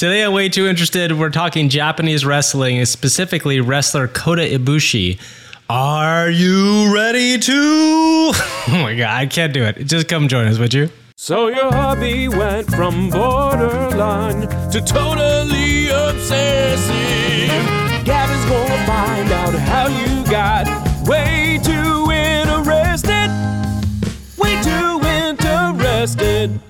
Today I'm way too interested. We're talking Japanese wrestling, specifically wrestler Kota Ibushi. Are you ready to? Oh my god, I can't do it. Just come join us, would you? So your hobby went from borderline to totally obsessive. Gavin's gonna find out how you got way too interested. Way too interested.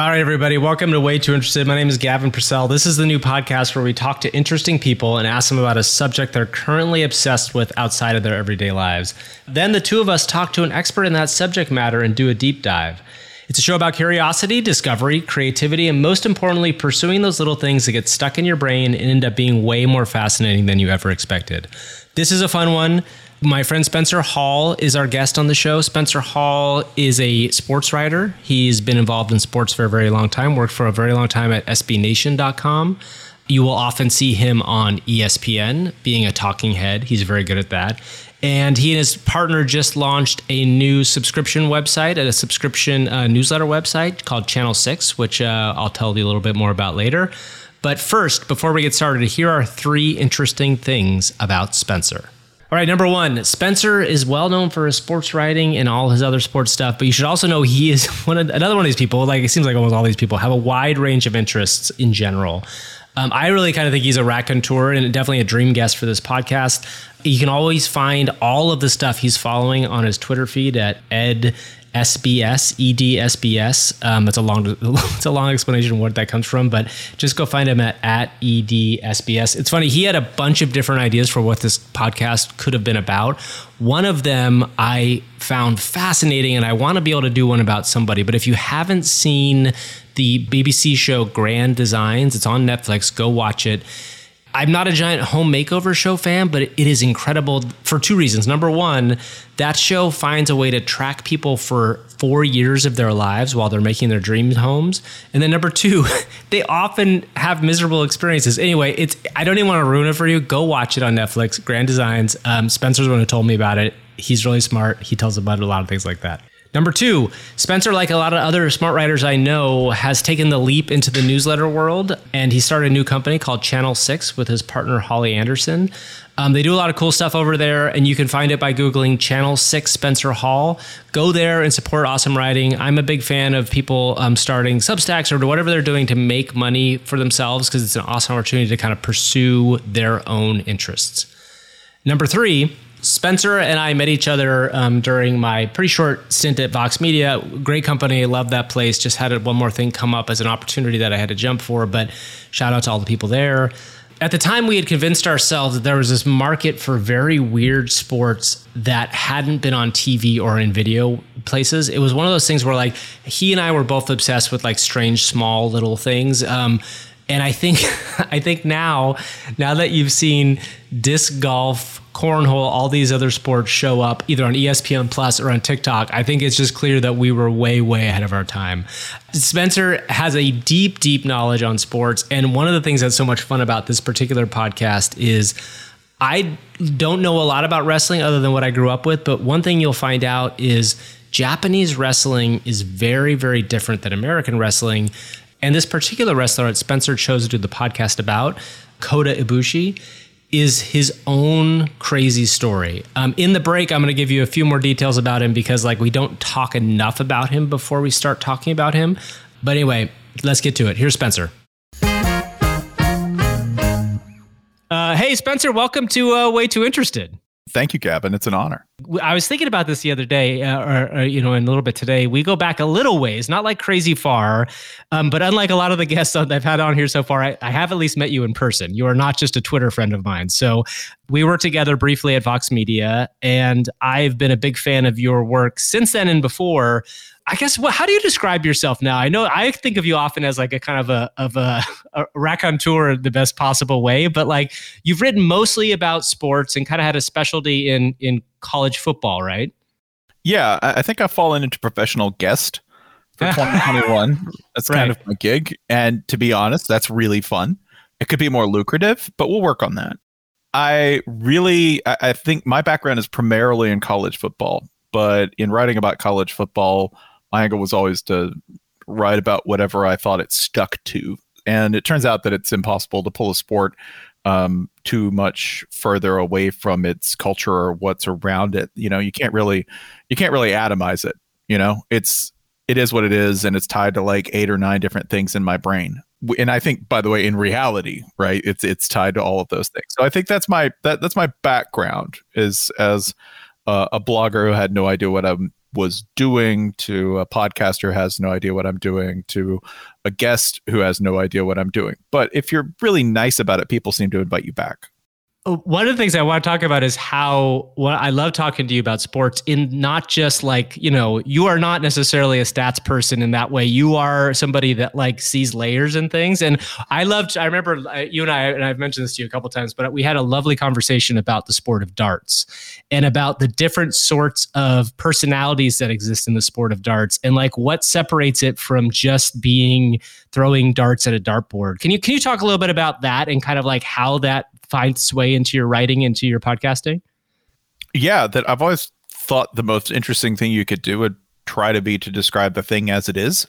All right, everybody, welcome to Way Too Interested. My name is Gavin Purcell. This is the new podcast where we talk to interesting people and ask them about a subject they're currently obsessed with outside of their everyday lives. Then the two of us talk to an expert in that subject matter and do a deep dive. It's a show about curiosity, discovery, creativity, and most importantly, pursuing those little things that get stuck in your brain and end up being way more fascinating than you ever expected. This is a fun one. My friend Spencer Hall is our guest on the show. Spencer Hall is a sports writer. He's been involved in sports for a very long time, worked for a very long time at SBNation.com. You will often see him on ESPN being a talking head. He's very good at that. And he and his partner just launched a new subscription website, a subscription uh, newsletter website called Channel 6, which uh, I'll tell you a little bit more about later. But first, before we get started, here are three interesting things about Spencer. All right, number one, Spencer is well known for his sports writing and all his other sports stuff, but you should also know he is one of, another one of these people. Like it seems like almost all these people have a wide range of interests in general. Um, I really kind of think he's a raconteur and definitely a dream guest for this podcast. You can always find all of the stuff he's following on his Twitter feed at ed SBS, EDSBS. Um, it's a long, it's a long explanation of what that comes from, but just go find him at, at EDSBS. It's funny. He had a bunch of different ideas for what this podcast could have been about. One of them I found fascinating and I want to be able to do one about somebody, but if you haven't seen the BBC show Grand Designs, it's on Netflix, go watch it. I'm not a giant home makeover show fan, but it is incredible for two reasons. Number one, that show finds a way to track people for four years of their lives while they're making their dream homes. And then number two, they often have miserable experiences. Anyway, it's I don't even want to ruin it for you. Go watch it on Netflix. Grand Designs. Um, Spencer's one who told me about it. He's really smart. He tells about a lot of things like that. Number two, Spencer, like a lot of other smart writers I know, has taken the leap into the newsletter world, and he started a new company called Channel Six with his partner Holly Anderson. Um, they do a lot of cool stuff over there, and you can find it by googling Channel Six Spencer Hall. Go there and support awesome writing. I'm a big fan of people um, starting Substacks or whatever they're doing to make money for themselves because it's an awesome opportunity to kind of pursue their own interests. Number three, Spencer and I met each other um, during my pretty short stint at Vox Media. Great company, love that place. Just had one more thing come up as an opportunity that I had to jump for, but shout out to all the people there. At the time, we had convinced ourselves that there was this market for very weird sports that hadn't been on TV or in video places. It was one of those things where, like, he and I were both obsessed with like strange, small little things. Um, and I think, I think now, now that you've seen disc golf, cornhole, all these other sports show up either on ESPN Plus or on TikTok, I think it's just clear that we were way, way ahead of our time. Spencer has a deep, deep knowledge on sports. And one of the things that's so much fun about this particular podcast is I don't know a lot about wrestling other than what I grew up with. But one thing you'll find out is Japanese wrestling is very, very different than American wrestling. And this particular wrestler that Spencer chose to do the podcast about, Kota Ibushi, is his own crazy story. Um, in the break, I'm going to give you a few more details about him because, like, we don't talk enough about him before we start talking about him. But anyway, let's get to it. Here's Spencer. Uh, hey, Spencer, welcome to uh, Way Too Interested. Thank you, Gavin. It's an honor. I was thinking about this the other day, uh, or, or, you know, in a little bit today. We go back a little ways, not like crazy far, um, but unlike a lot of the guests that I've had on here so far, I, I have at least met you in person. You are not just a Twitter friend of mine. So we worked together briefly at Vox Media, and I've been a big fan of your work since then and before. I guess what how do you describe yourself now? I know I think of you often as like a kind of a of a, a raconteur the best possible way, but like you've written mostly about sports and kind of had a specialty in in college football, right? Yeah, I think I've fallen into professional guest for 2021. That's kind of my gig. And to be honest, that's really fun. It could be more lucrative, but we'll work on that. I really, I I think my background is primarily in college football, but in writing about college football, my angle was always to write about whatever I thought it stuck to. and it turns out that it's impossible to pull a sport um, too much further away from its culture or what's around it. You know, you can't really you can't really atomize it. You know, it's it is what it is, and it's tied to like eight or nine different things in my brain. And I think, by the way, in reality, right, it's it's tied to all of those things. So I think that's my that that's my background is as a blogger who had no idea what I'm was doing to a podcaster has no idea what I'm doing to a guest who has no idea what I'm doing. But if you're really nice about it, people seem to invite you back. Uh, one of the things I want to talk about is how well, I love talking to you about sports in not just like, you know, you are not necessarily a stats person in that way. You are somebody that like sees layers and things. And I loved, I remember uh, you and I, and I've mentioned this to you a couple times, but we had a lovely conversation about the sport of darts and about the different sorts of personalities that exist in the sport of darts and like what separates it from just being throwing darts at a dartboard. Can you, can you talk a little bit about that and kind of like how that find its way into your writing, into your podcasting? Yeah, that I've always thought the most interesting thing you could do would try to be to describe the thing as it is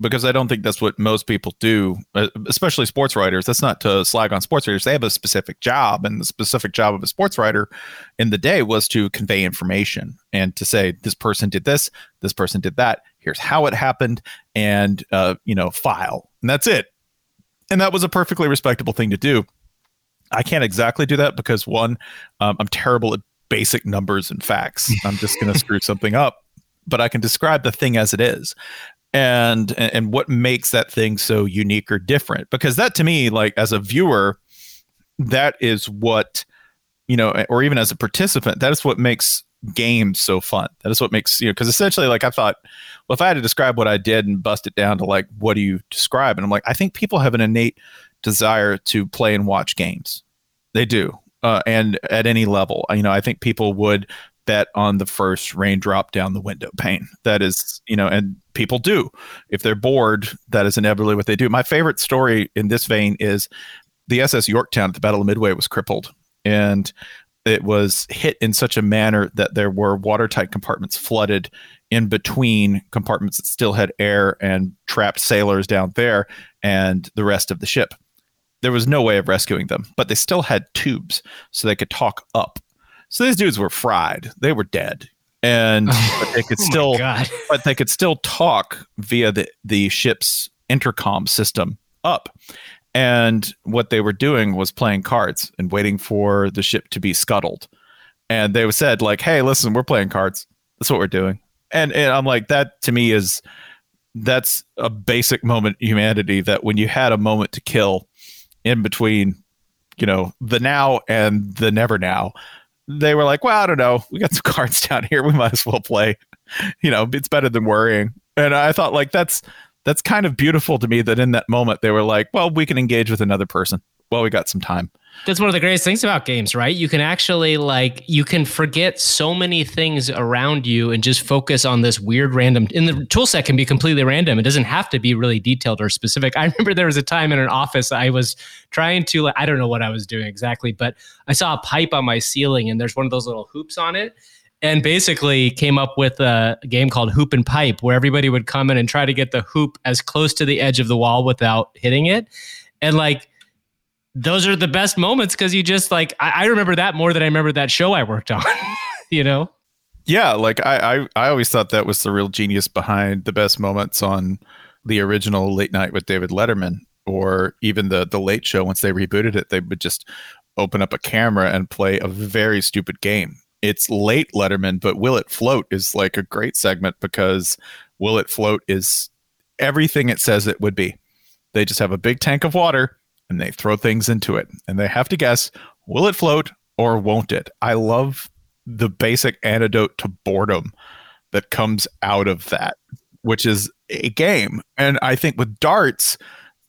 because I don't think that's what most people do, uh, especially sports writers. That's not to slag on sports writers. They have a specific job, and the specific job of a sports writer in the day was to convey information and to say this person did this, this person did that. Here's how it happened, and uh, you know, file, and that's it. And that was a perfectly respectable thing to do. I can't exactly do that because one, um, I'm terrible at basic numbers and facts. I'm just going to screw something up, but I can describe the thing as it is. And, and what makes that thing so unique or different because that to me like as a viewer that is what you know or even as a participant that is what makes games so fun that is what makes you know because essentially like i thought well if i had to describe what i did and bust it down to like what do you describe and i'm like i think people have an innate desire to play and watch games. They do. Uh, and at any level, you know, I think people would bet on the first raindrop down the window pane. That is, you know, and people do. If they're bored, that is inevitably what they do. My favorite story in this vein is the SS Yorktown at the Battle of Midway was crippled. And it was hit in such a manner that there were watertight compartments flooded in between compartments that still had air and trapped sailors down there and the rest of the ship there was no way of rescuing them, but they still had tubes so they could talk up. So these dudes were fried; they were dead, and oh, but they could oh still, but they could still talk via the the ship's intercom system up. And what they were doing was playing cards and waiting for the ship to be scuttled. And they said, like, "Hey, listen, we're playing cards. That's what we're doing." And, and I'm like, that to me is that's a basic moment humanity. That when you had a moment to kill, in between, you know, the now and the never now, they were like, well, I don't know. We got some cards down here. We might as well play. You know, it's better than worrying. And I thought like that's that's kind of beautiful to me that in that moment they were like, well, we can engage with another person. Well, we got some time that's one of the greatest things about games, right? You can actually like you can forget so many things around you and just focus on this weird random. And the tool set can be completely random. It doesn't have to be really detailed or specific. I remember there was a time in an office I was trying to like I don't know what I was doing exactly, but I saw a pipe on my ceiling and there's one of those little hoops on it and basically came up with a game called Hoop and Pipe, where everybody would come in and try to get the hoop as close to the edge of the wall without hitting it. And like those are the best moments because you just like I, I, remember that more than I remember that show I worked on. you know? Yeah, like I, I I always thought that was the real genius behind the best moments on the original Late Night with David Letterman or even the the Late Show. Once they rebooted it, they would just open up a camera and play a very stupid game. It's late Letterman, but Will It Float is like a great segment because Will It Float is everything it says it would be. They just have a big tank of water and they throw things into it and they have to guess will it float or won't it? I love the basic antidote to boredom that comes out of that, which is a game. And I think with darts,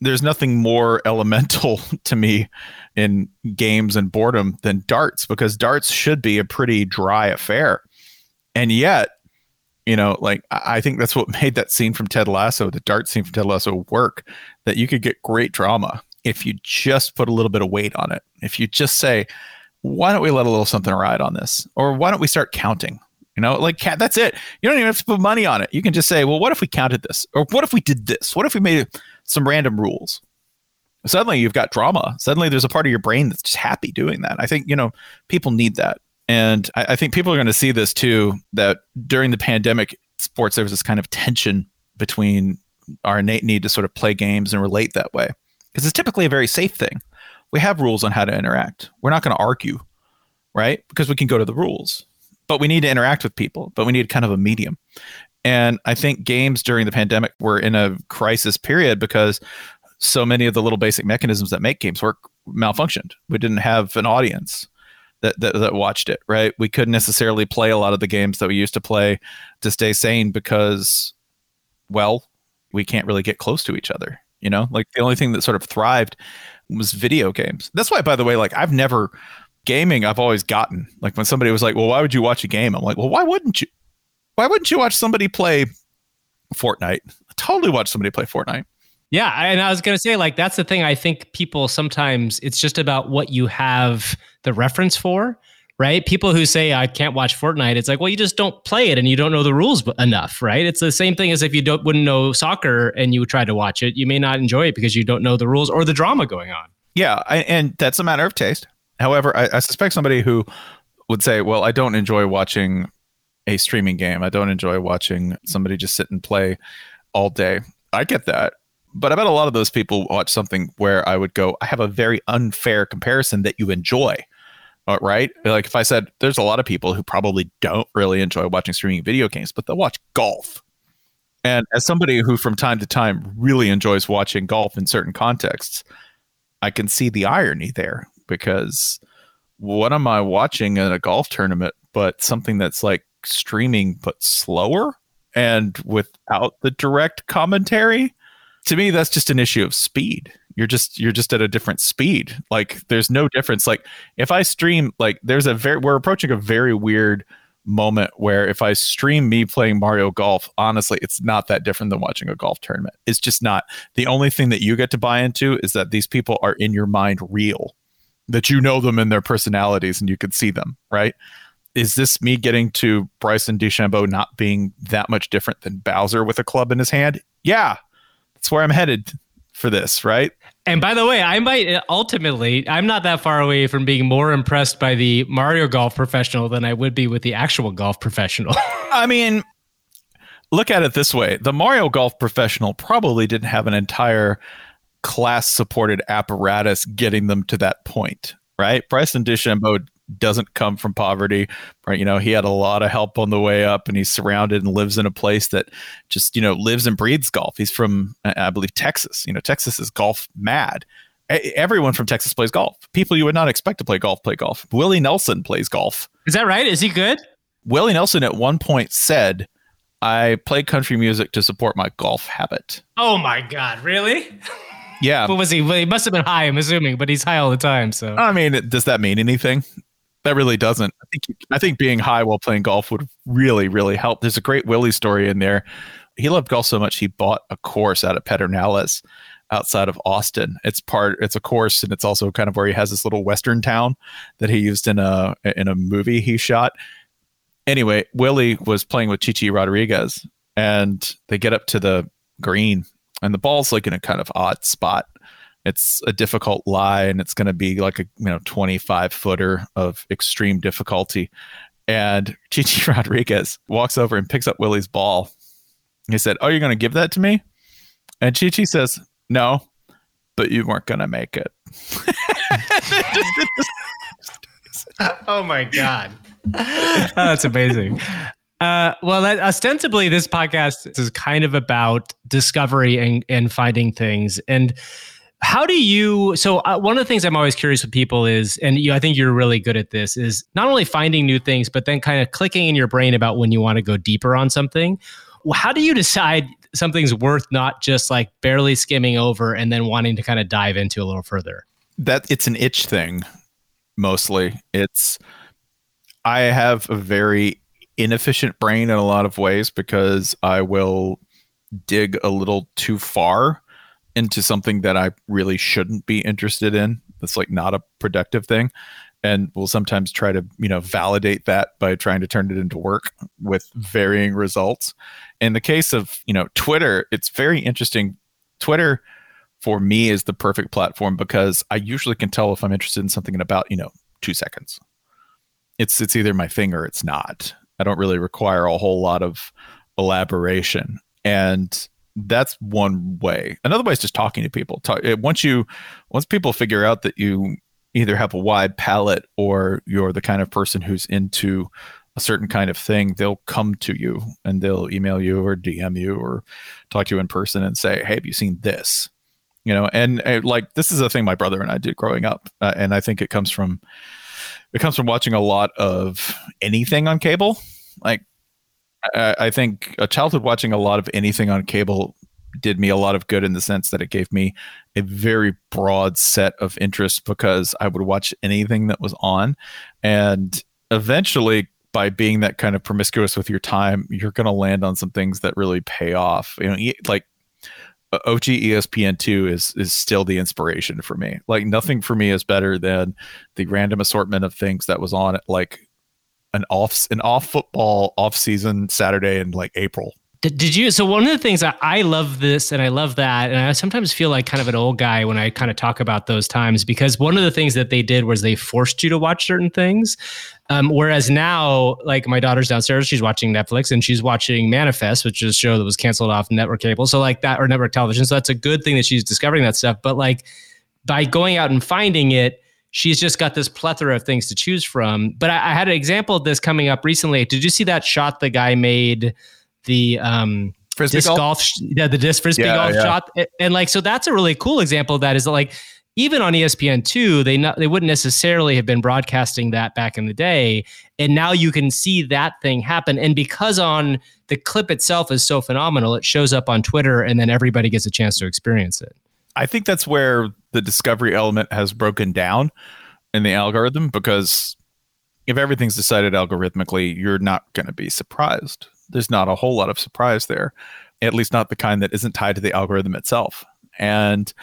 there's nothing more elemental to me in games and boredom than darts because darts should be a pretty dry affair. And yet, you know, like I think that's what made that scene from Ted Lasso, the dart scene from Ted Lasso work, that you could get great drama if you just put a little bit of weight on it. If you just say, why don't we let a little something ride on this? Or why don't we start counting? You know, like that's it. You don't even have to put money on it. You can just say, well, what if we counted this? Or what if we did this? What if we made some random rules? Suddenly you've got drama. Suddenly there's a part of your brain that's just happy doing that. I think, you know, people need that. And I, I think people are going to see this too that during the pandemic, sports, there was this kind of tension between our innate need to sort of play games and relate that way. Because it's typically a very safe thing. We have rules on how to interact. We're not going to argue, right? Because we can go to the rules. But we need to interact with people, but we need kind of a medium. And I think games during the pandemic were in a crisis period because so many of the little basic mechanisms that make games work malfunctioned. We didn't have an audience that, that, that watched it, right? We couldn't necessarily play a lot of the games that we used to play to stay sane because, well, we can't really get close to each other. You know, like the only thing that sort of thrived was video games. That's why, by the way, like I've never gaming. I've always gotten like when somebody was like, "Well, why would you watch a game?" I'm like, "Well, why wouldn't you? Why wouldn't you watch somebody play Fortnite? I totally watch somebody play Fortnite." Yeah, and I was going to say like that's the thing I think people sometimes it's just about what you have the reference for, right? People who say I can't watch Fortnite, it's like, well, you just don't play it and you don't know the rules enough, right? It's the same thing as if you don't wouldn't know soccer and you try to watch it, you may not enjoy it because you don't know the rules or the drama going on. Yeah, I, and that's a matter of taste. However, I, I suspect somebody who would say, "Well, I don't enjoy watching a streaming game. I don't enjoy watching somebody just sit and play all day." I get that but I bet a lot of those people watch something where I would go, I have a very unfair comparison that you enjoy. Uh, right? Like if I said there's a lot of people who probably don't really enjoy watching streaming video games, but they'll watch golf. And as somebody who from time to time really enjoys watching golf in certain contexts, I can see the irony there because what am I watching in a golf tournament but something that's like streaming but slower and without the direct commentary? to me that's just an issue of speed you're just you're just at a different speed. Like there's no difference. Like if i stream like there's a very we're approaching a very weird moment where if i stream me playing mario golf honestly it's not that different than watching a golf tournament. It's just not. The only thing that you get to buy into is that these people are in your mind real that you know them and their personalities and you can see them right? Is this me getting to bryson dechambeau not being that much different than bowser with a club in his hand? Yeah that's where I'm headed for this, right? And by the way, I might ultimately, I'm not that far away from being more impressed by the Mario Golf professional than I would be with the actual golf professional. I mean, look at it this way the Mario Golf professional probably didn't have an entire class supported apparatus getting them to that point, right? Bryson DeChambeau doesn't come from poverty right? You know he had a lot of help on the way up and he's surrounded and lives in a place that just you know lives and breathes golf. He's from i believe texas. You know texas is golf mad. Everyone from texas plays golf. People you would not expect to play golf play golf. Willie nelson plays golf. Is that right? Is he good? Willie nelson at one point said i play country music to support my golf habit. Oh my god really? Yeah. What was he well, he must have been high i'm assuming but he's high all the time so. I mean does that mean anything that really doesn't. I think I think being high while playing golf would really really help. There's a great Willie story in there. He loved golf so much he bought a course out of Pedernales outside of Austin. It's part it's a course and it's also kind of where he has this little western town that he used in a in a movie he shot. Anyway, Willie was playing with Chichi Rodriguez and they get up to the green and the ball's like in a kind of odd spot it's a difficult lie and it's going to be like a you know 25 footer of extreme difficulty. And chichi rodriguez walks over and picks up willie's ball. He said oh you're going to give that to me? And chichi says no but you weren't going to make it. Oh my god. Oh, that's amazing. Uh, well, ostensibly, this podcast is kind of about discovery and, and finding things. And how do you? So uh, one of the things I'm always curious with people is, and you, I think you're really good at this, is not only finding new things, but then kind of clicking in your brain about when you want to go deeper on something. Well, How do you decide something's worth not just like barely skimming over and then wanting to kind of dive into a little further? That it's an itch thing, mostly. It's I have a very inefficient brain in a lot of ways because I will dig a little too far into something that I really shouldn't be interested in. That's like not a productive thing. And we'll sometimes try to, you know, validate that by trying to turn it into work with varying results. In the case of, you know, Twitter, it's very interesting. Twitter for me is the perfect platform because I usually can tell if I'm interested in something in about, you know, two seconds. It's it's either my thing or it's not. I don't really require a whole lot of elaboration. And that's one way. Another way is just talking to people. Talk, once you once people figure out that you either have a wide palette or you're the kind of person who's into a certain kind of thing, they'll come to you and they'll email you or DM you or talk to you in person and say, "Hey, have you seen this?" You know, and, and like this is a thing my brother and I did growing up, uh, and I think it comes from it comes from watching a lot of anything on cable. Like, I, I think a childhood watching a lot of anything on cable did me a lot of good in the sense that it gave me a very broad set of interests because I would watch anything that was on. And eventually, by being that kind of promiscuous with your time, you're going to land on some things that really pay off. You know, like OG ESPN2 is is still the inspiration for me. Like nothing for me is better than the random assortment of things that was on at like an off an off football off season Saturday in like April did, did you? So one of the things I, I love this and I love that, and I sometimes feel like kind of an old guy when I kind of talk about those times because one of the things that they did was they forced you to watch certain things. Um, whereas now, like my daughter's downstairs, she's watching Netflix and she's watching Manifest, which is a show that was canceled off network cable. So like that or network television. So that's a good thing that she's discovering that stuff. But like by going out and finding it, she's just got this plethora of things to choose from. But I, I had an example of this coming up recently. Did you see that shot the guy made? the um frisbee disc golf? golf, yeah, the disc frisbee yeah, golf yeah. shot, and like so that's a really cool example of that. Is that like even on ESPN two, they not they wouldn't necessarily have been broadcasting that back in the day, and now you can see that thing happen. And because on the clip itself is so phenomenal, it shows up on Twitter, and then everybody gets a chance to experience it. I think that's where the discovery element has broken down in the algorithm because if everything's decided algorithmically, you're not going to be surprised there's not a whole lot of surprise there, at least not the kind that isn't tied to the algorithm itself. And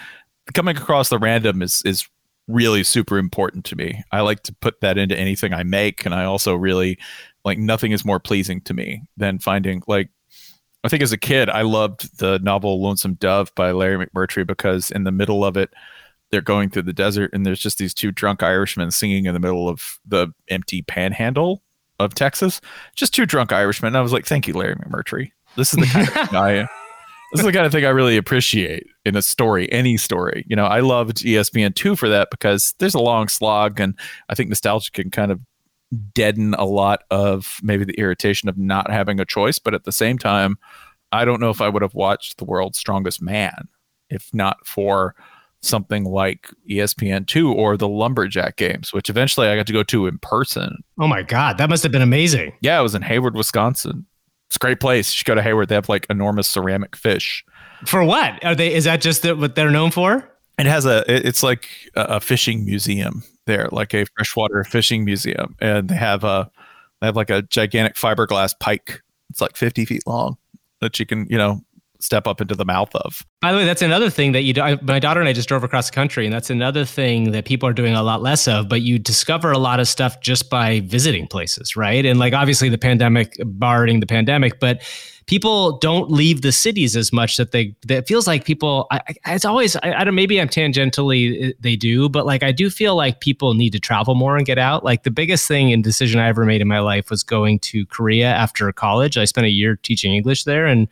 coming across the random is is really super important to me. I like to put that into anything I make, and I also really like nothing is more pleasing to me than finding like I think as a kid I loved the novel Lonesome Dove by Larry McMurtry because in the middle of it they're going through the desert and there's just these two drunk Irishmen singing in the middle of the empty panhandle of Texas. Just two drunk Irishmen. And I was like, thank you, Larry McMurtry. This is the kind of guy. This is the kind of thing I really appreciate in a story, any story. You know, I loved ESPN two for that because there's a long slog, and I think nostalgia can kind of deaden a lot of maybe the irritation of not having a choice. But at the same time, I don't know if I would have watched The World's Strongest Man if not for something like ESPN2 or the Lumberjack games, which eventually I got to go to in person. Oh my God, that must have been amazing. Yeah, it was in Hayward, Wisconsin. It's a great place. You should go to Hayward. They have like enormous ceramic fish. For what? Are they is that just the, what they're known for? It has a it's like a fishing museum there, like a freshwater fishing museum. And they have a they have like a gigantic fiberglass pike. It's like 50 feet long that you can, you know, step up into the mouth of. By the way, that's another thing that you do. I, my daughter and I just drove across the country, and that's another thing that people are doing a lot less of. But you discover a lot of stuff just by visiting places, right? And like obviously the pandemic, barring the pandemic, but people don't leave the cities as much that they that feels like people I, it's always I, I, don't maybe i'm tangentially uh, they do but like i do feel like people need to travel more and get out like the biggest thing and decision i ever made in my life was going to korea after college i spent a year teaching english there and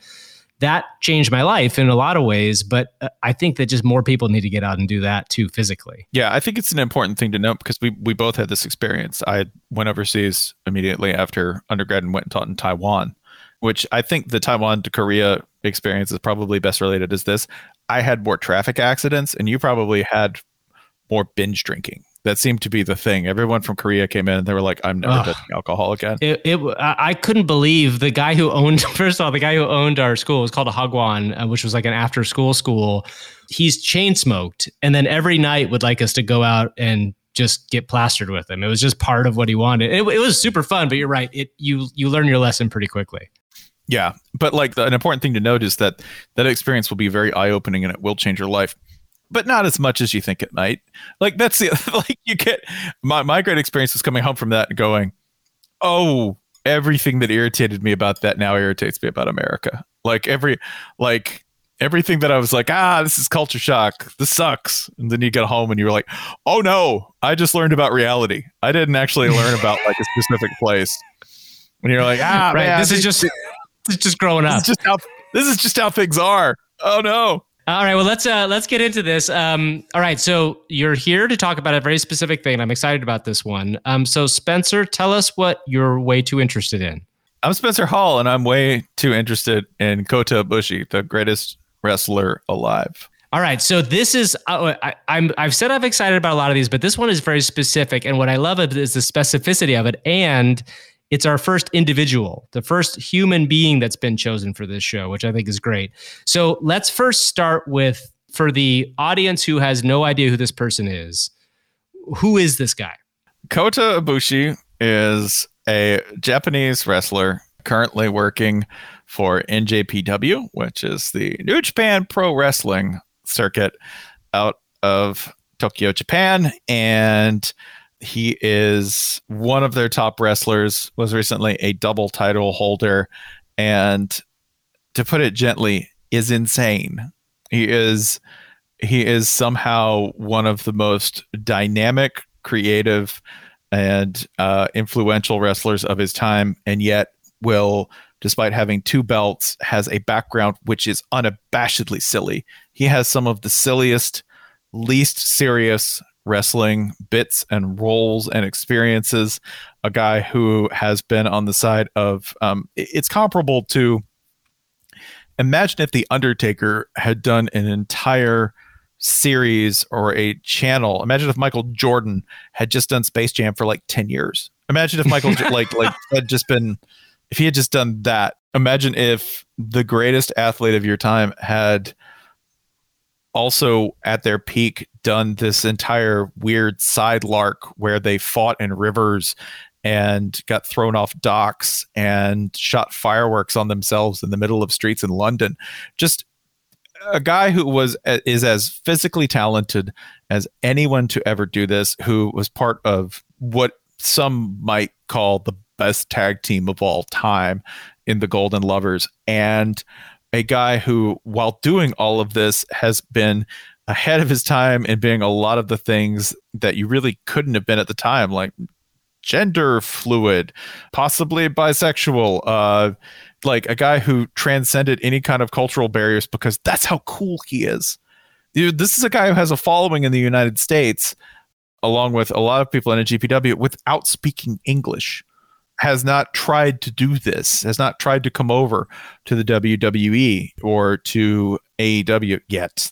that changed my life in a lot of ways. But uh, I think that just more people need to get out and do that too physically. Yeah, I think it's an important thing to note because we we both had this experience. I went overseas immediately after undergrad and went and taught in Taiwan, which I think the Taiwan to Korea experience is probably best related as this. I had more traffic accidents, and you probably had more binge drinking that seemed to be the thing. Everyone from Korea came in and they were like, "I'm never touching alcohol again." It, it, I couldn't believe the guy who owned. First of all, the guy who owned our school was called a Hagwon, uh, which was like an after-school school. He's chain smoked, and then every night would like us to go out and just get plastered with him. It was just part of what he wanted. It, it was super fun, but you're right. It you you learn your lesson pretty quickly. Yeah, but like the, an important thing to note is that that experience will be very eye opening and it will change your life but not as much as you think it might. Like that's the like you get my my great experience was coming home from that and going, oh, everything that irritated me about that now irritates me about America. Like every like everything that I was like, ah, this is culture shock. This sucks. And then you get home and you're like, oh no, I just learned about reality. I didn't actually learn about like a specific place. And you're like, ah, right. man, this is just this is just growing this up. is just how this is just how things are. Oh no. All right, well let's uh let's get into this. Um all right, so you're here to talk about a very specific thing. I'm excited about this one. Um so Spencer, tell us what you're way too interested in. I'm Spencer Hall, and I'm way too interested in Kota Ibushi, the greatest wrestler alive. All right, so this is uh, I, I'm I've said I'm excited about a lot of these, but this one is very specific, and what I love is the specificity of it, and it's our first individual, the first human being that's been chosen for this show, which I think is great. So let's first start with for the audience who has no idea who this person is, who is this guy? Kota Ibushi is a Japanese wrestler currently working for NJPW, which is the New Japan Pro Wrestling circuit out of Tokyo, Japan. And he is one of their top wrestlers, was recently a double title holder, and to put it gently, is insane. He is he is somehow one of the most dynamic, creative, and uh, influential wrestlers of his time, and yet will, despite having two belts, has a background which is unabashedly silly. He has some of the silliest, least serious wrestling bits and roles and experiences. A guy who has been on the side of um, it's comparable to imagine if the Undertaker had done an entire series or a channel. Imagine if Michael Jordan had just done Space Jam for like 10 years. Imagine if Michael like like had just been if he had just done that. Imagine if the greatest athlete of your time had also at their peak done this entire weird side lark where they fought in rivers and got thrown off docks and shot fireworks on themselves in the middle of streets in London. Just a guy who was is as physically talented as anyone to ever do this who was part of what some might call the best tag team of all time in the Golden Lovers and a guy who, while doing all of this, has been ahead of his time and being a lot of the things that you really couldn't have been at the time, like gender fluid, possibly bisexual, uh, like a guy who transcended any kind of cultural barriers because that's how cool he is. Dude, this is a guy who has a following in the United States, along with a lot of people in a GPW, without speaking English has not tried to do this, has not tried to come over to the WWE or to AEW yet.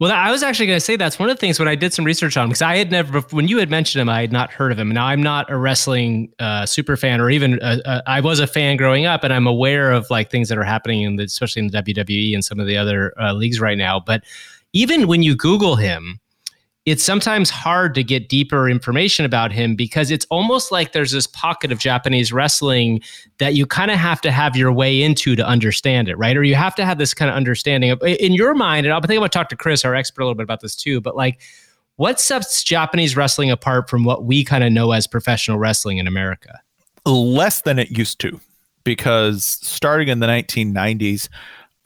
Well, I was actually going to say that's one of the things when I did some research on him because I had never, when you had mentioned him, I had not heard of him. Now I'm not a wrestling uh, super fan, or even uh, uh, I was a fan growing up, and I'm aware of like things that are happening in the, especially in the WWE and some of the other uh, leagues right now. But even when you Google him, it's sometimes hard to get deeper information about him because it's almost like there's this pocket of Japanese wrestling that you kind of have to have your way into to understand it, right? Or you have to have this kind of understanding of in your mind. And I think I'm to talk to Chris, our expert, a little bit about this too. But like, what sets Japanese wrestling apart from what we kind of know as professional wrestling in America? Less than it used to, because starting in the 1990s,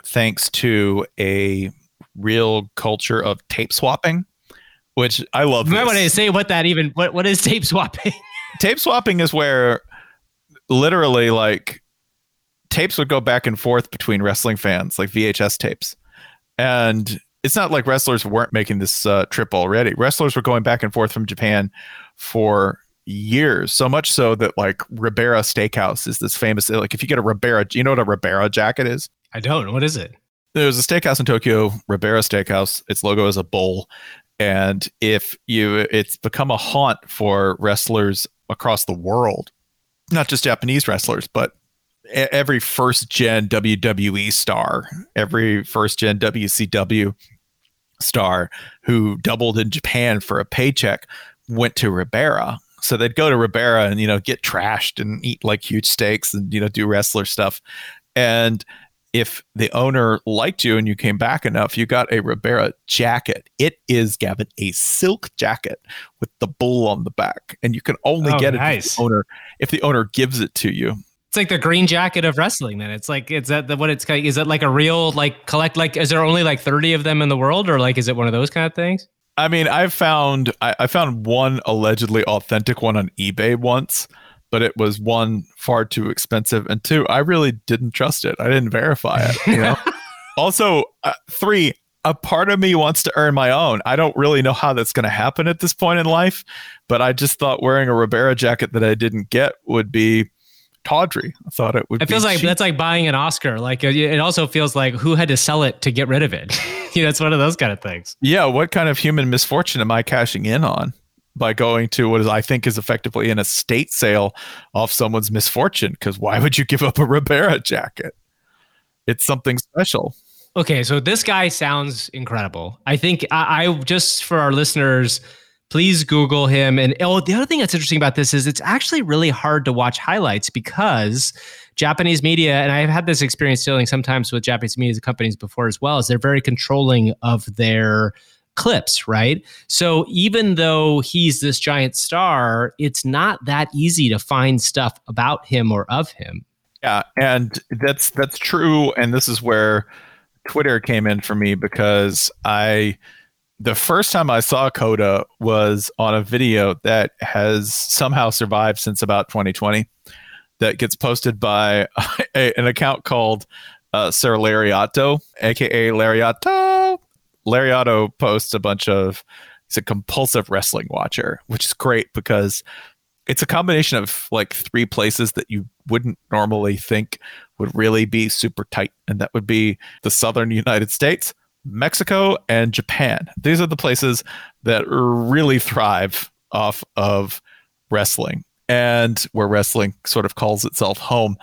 thanks to a real culture of tape swapping which I love. You might want to say what that even what what is tape swapping? tape swapping is where literally like tapes would go back and forth between wrestling fans, like VHS tapes, and it's not like wrestlers weren't making this uh, trip already. Wrestlers were going back and forth from Japan for years, so much so that like Ribera Steakhouse is this famous. Like if you get a Ribera, you know what a Ribera jacket is? I don't. What is it? There's a steakhouse in Tokyo, Ribera Steakhouse. Its logo is a bull, and if you it's become a haunt for wrestlers across the world not just japanese wrestlers but every first gen wwe star every first gen wcw star who doubled in japan for a paycheck went to ribera. So they'd go to ribera and you know get trashed and eat like huge steaks and you know do wrestler stuff. And if the owner liked you and you came back enough, you got a Ribera jacket. It is, Gavin, a silk jacket with the bull on the back, and you can only oh, get it nice. if the owner if the owner gives it to you. It's like the green jacket of wrestling. Then it's like it's that the, what it's kind is it like a real like collect like is there only like thirty of them in the world or like is it one of those kind of things? I mean, I've found I, I found one allegedly authentic one on eBay once, but it was one far too expensive, and two, I really didn't trust it. I didn't verify it. You know. also, uh, three, a part of me wants to earn my own. I don't really know how that's going to happen at this point in life, but I just thought wearing a Ribera jacket that I didn't get would be tawdry. I thought it would. It feels like cheap. that's like buying an Oscar. Like it- it also feels like who had to sell it to get rid of it. you know, it's one of those kind of things. Yeah, what kind of human misfortune am I cashing in on by going to what is I think is effectively an estate sale off someone's misfortune? Because why would you give up a Ribera jacket? It's something special. Okay, so this guy sounds incredible. I think I, I just for our listeners, please Google him. And oh, the other thing that's interesting about this is it's actually really hard to watch highlights because Japanese media, and I've had this experience dealing sometimes with Japanese media companies before as well, is they're very controlling of their clips, right? So even though he's this giant star, it's not that easy to find stuff about him or of him. Yeah, and that's that's true. And this is where Twitter came in for me because I the first time I saw Kota was on a video that has somehow survived since about 2020 that gets posted by a, an account called uh, Sir Lariato, aka Lariato. Lariato posts a bunch of he's a compulsive wrestling watcher, which is great because it's a combination of like three places that you wouldn't normally think would really be super tight, and that would be the southern United States, Mexico, and Japan. These are the places that really thrive off of wrestling and where wrestling sort of calls itself home.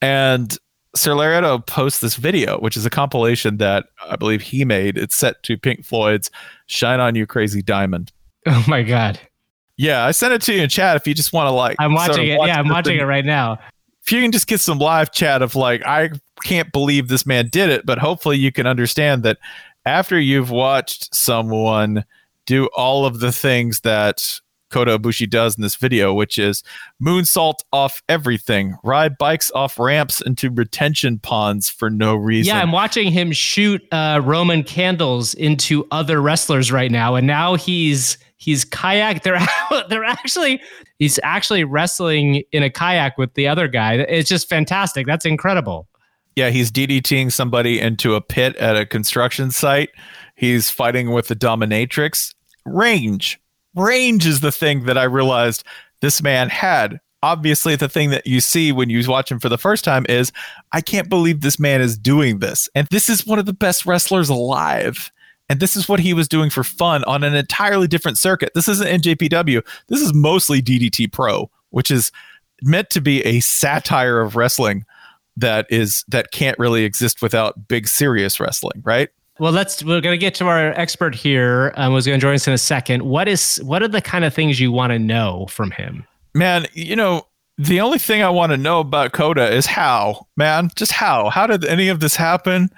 And Sir Lariato posts this video, which is a compilation that I believe he made. It's set to Pink Floyd's Shine On You Crazy Diamond. Oh my god. Yeah, I sent it to you in chat if you just want to like. I'm sort of watching it. watch Yeah, I'm watching and- it right now. If you can just get some live chat of like, I can't believe this man did it, but hopefully you can understand that after you've watched someone do all of the things that Kota Ibushi does in this video, which is moonsault off everything, ride bikes off ramps into retention ponds for no reason. Yeah, I'm watching him shoot uh, Roman candles into other wrestlers right now, and now he's he's kayak. They're they're actually he's actually wrestling in a kayak with the other guy. It's just fantastic. That's incredible. Yeah, he's DDTing somebody into a pit at a construction site. He's fighting with the dominatrix. Range. Range is the thing that I realized this man had. Obviously, the thing that you see when you watch him for the first time is, I can't believe this man is doing this. And this is one of the best wrestlers alive. And this is what he was doing for fun on an entirely different circuit. This isn't NJPW. This is mostly DDT Pro, which is meant to be a satire of wrestling that is that can't really exist without big serious wrestling, right? Well, let's we're gonna get to our expert here. Um, who's gonna join us in a second. What is what are the kind of things you want to know from him? Man, you know, the only thing I want to know about Kota is how, man, just how. How did any of this happen?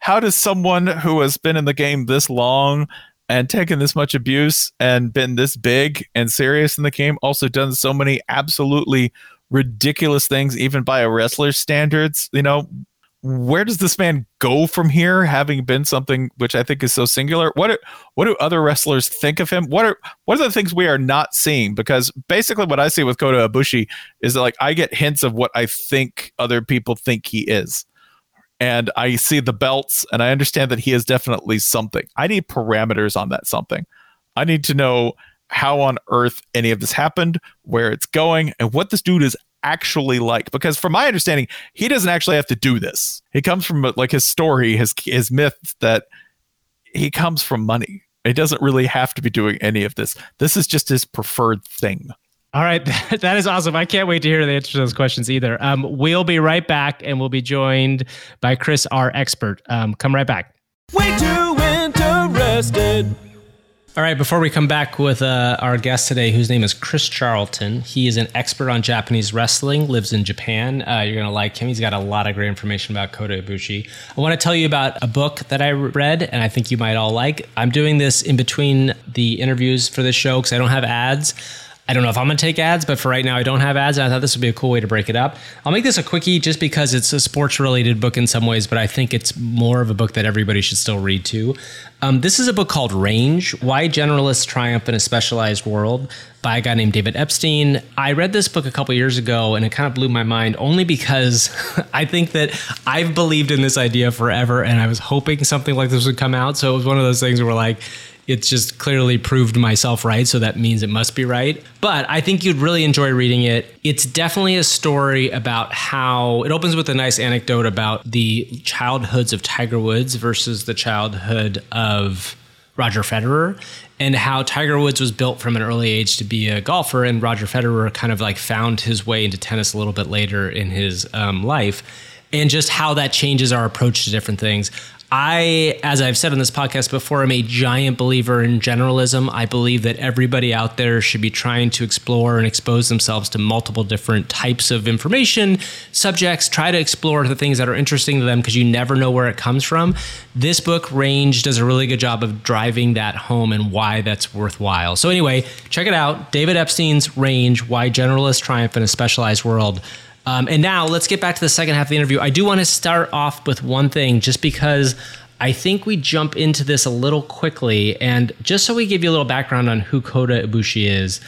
How does someone who has been in the game this long and taken this much abuse and been this big and serious in the game also done so many absolutely ridiculous things even by a wrestler's standards, you know, where does this man go from here having been something which I think is so singular? What are, what do other wrestlers think of him? What are what are the things we are not seeing? Because basically what I see with Kota Ibushi is that like I get hints of what I think other people think he is. And I see the belts and I understand that he is definitely something. I need parameters on that something. I need to know how on earth any of this happened, where it's going, and what this dude is actually like. Because from my understanding, he doesn't actually have to do this. He comes from like his story, his his myth that he comes from money. He doesn't really have to be doing any of this. This is just his preferred thing. All right, that is awesome. I can't wait to hear the answer to those questions either. Um, we'll be right back, and we'll be joined by Chris, our expert. Um, come right back. Way too interested. All right, before we come back with uh, our guest today, whose name is Chris Charlton, he is an expert on Japanese wrestling, lives in Japan. Uh, you're going to like him. He's got a lot of great information about Kota Ibushi. I want to tell you about a book that I read, and I think you might all like. I'm doing this in between the interviews for this show because I don't have ads. I don't know if I'm going to take ads, but for right now, I don't have ads. And I thought this would be a cool way to break it up. I'll make this a quickie just because it's a sports related book in some ways, but I think it's more of a book that everybody should still read too. Um, this is a book called Range Why Generalists Triumph in a Specialized World by a guy named David Epstein. I read this book a couple years ago and it kind of blew my mind only because I think that I've believed in this idea forever and I was hoping something like this would come out. So it was one of those things where, like, it's just clearly proved myself right, so that means it must be right. But I think you'd really enjoy reading it. It's definitely a story about how it opens with a nice anecdote about the childhoods of Tiger Woods versus the childhood of Roger Federer and how Tiger Woods was built from an early age to be a golfer, and Roger Federer kind of like found his way into tennis a little bit later in his um, life, and just how that changes our approach to different things. I, as I've said on this podcast before, I'm a giant believer in generalism. I believe that everybody out there should be trying to explore and expose themselves to multiple different types of information, subjects, try to explore the things that are interesting to them because you never know where it comes from. This book, Range, does a really good job of driving that home and why that's worthwhile. So, anyway, check it out David Epstein's Range Why Generalists Triumph in a Specialized World. Um, and now let's get back to the second half of the interview. I do want to start off with one thing, just because I think we jump into this a little quickly. And just so we give you a little background on who Kota Ibushi is.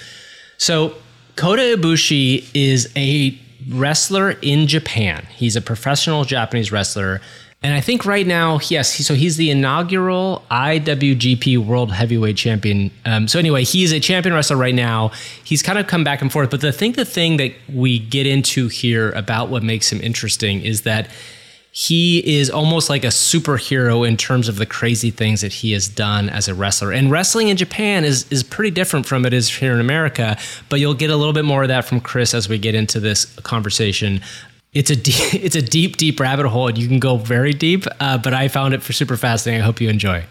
So, Kota Ibushi is a wrestler in Japan. He's a professional Japanese wrestler. And I think right now, yes, so he's the inaugural IWGP World Heavyweight Champion. Um, so anyway, he's a champion wrestler right now. He's kind of come back and forth. But the thing, the thing that we get into here about what makes him interesting is that he is almost like a superhero in terms of the crazy things that he has done as a wrestler. And wrestling in Japan is is pretty different from it is here in America. But you'll get a little bit more of that from Chris as we get into this conversation it's a deep, it's a deep, deep rabbit hole, and you can go very deep. Uh, but I found it for super fascinating. I hope you enjoy.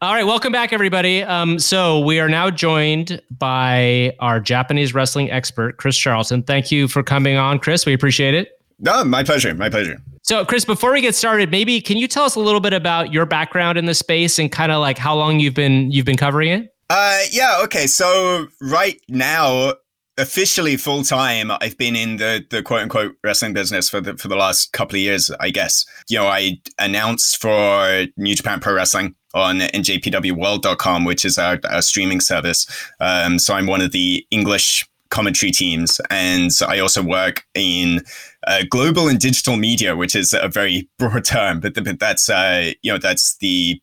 All right, welcome back, everybody. Um, so we are now joined by our Japanese wrestling expert, Chris Charlton. Thank you for coming on, Chris. We appreciate it. No, my pleasure. My pleasure. So, Chris, before we get started, maybe can you tell us a little bit about your background in the space and kind of like how long you've been you've been covering it? Uh, yeah. Okay. So right now, officially full time, I've been in the the quote unquote wrestling business for the for the last couple of years, I guess. You know, I announced for New Japan Pro Wrestling on njpwworld.com, which is our, our streaming service. Um, so I'm one of the English commentary teams, and I also work in uh, global and digital media, which is a very broad term, but, but that's uh, you know that's the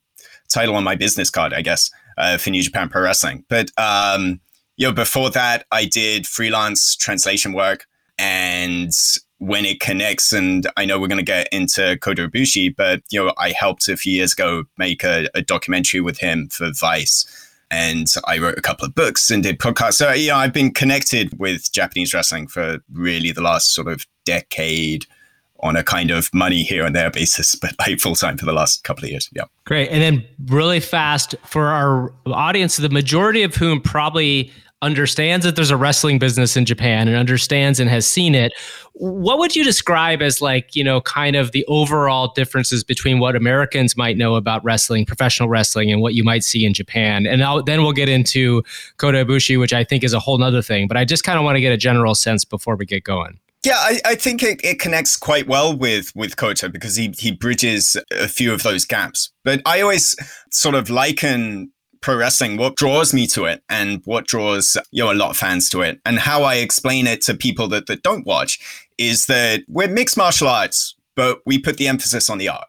title on my business card, I guess, uh, for New Japan Pro Wrestling. But um, you know, before that, I did freelance translation work. And when it connects, and I know we're going to get into Kota Ibushi, but, you know, I helped a few years ago make a, a documentary with him for Vice. And I wrote a couple of books and did podcasts. So, yeah, I've been connected with Japanese wrestling for really the last sort of decade on a kind of money here and there basis, but like full time for the last couple of years. Yeah. Great. And then really fast for our audience, the majority of whom probably understands that there's a wrestling business in Japan and understands and has seen it. What would you describe as like, you know, kind of the overall differences between what Americans might know about wrestling, professional wrestling, and what you might see in Japan? And I'll, then we'll get into Kota Ibushi, which I think is a whole nother thing. But I just kind of want to get a general sense before we get going. Yeah, I, I think it, it connects quite well with with Kota because he he bridges a few of those gaps. But I always sort of liken pro wrestling, what draws me to it and what draws, you know, a lot of fans to it and how I explain it to people that, that don't watch is that we're mixed martial arts, but we put the emphasis on the art.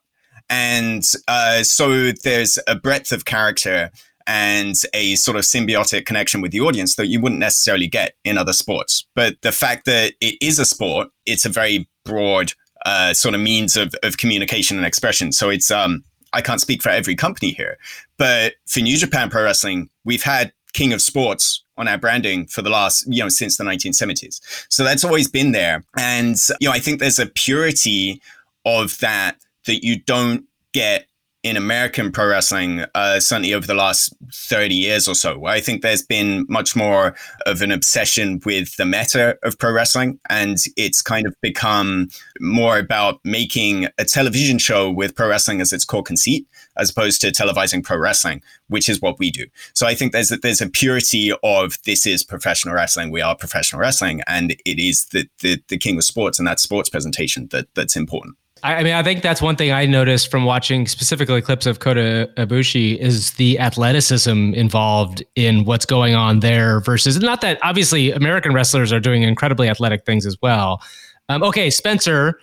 And uh, so there's a breadth of character and a sort of symbiotic connection with the audience that you wouldn't necessarily get in other sports. But the fact that it is a sport, it's a very broad uh, sort of means of, of communication and expression. So it's um, I can't speak for every company here, but for New Japan Pro Wrestling, we've had King of Sports on our branding for the last, you know, since the 1970s. So that's always been there. And, you know, I think there's a purity of that that you don't get in American pro wrestling, uh, certainly over the last 30 years or so, I think there's been much more of an obsession with the meta of pro wrestling. And it's kind of become more about making a television show with pro wrestling as its core conceit as opposed to televising pro wrestling, which is what we do. So I think there's a, there's a purity of this is professional wrestling. We are professional wrestling, and it is the the, the king of sports, and that sports presentation that that's important. I mean, I think that's one thing I noticed from watching specifically clips of Kota Ibushi is the athleticism involved in what's going on there versus not that obviously American wrestlers are doing incredibly athletic things as well. Um, okay, Spencer,